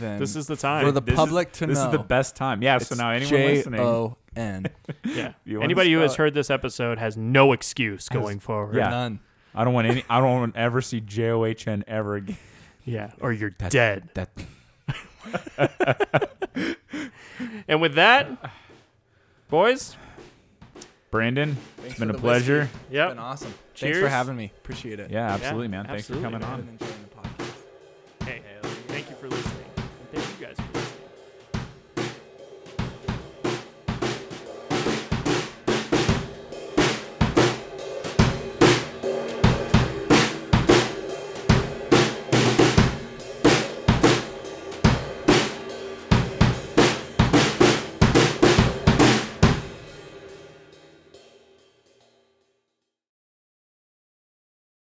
than
This is the time.
for the
This is-
public to know.
This
know?
is the best time. Yeah. So now anyone
J
listening,
O N. [laughs]
yeah.
You wanna
Anybody who has
spell it?
heard this episode has no excuse going forward.
Yeah.
None.
I don't want any. I don't want to ever see J O H N ever again. [laughs]
Yeah. Or you're
That's-
dead.
That [laughs]
And with that, boys,
Brandon, it's been
for
a
the
pleasure.
whiskey.
yep.
Been awesome. Thanks
Cheers.
for having me. Appreciate it.
Yeah, absolutely, man. Thanks
absolutely,
for coming
man.
on.
Enjoy.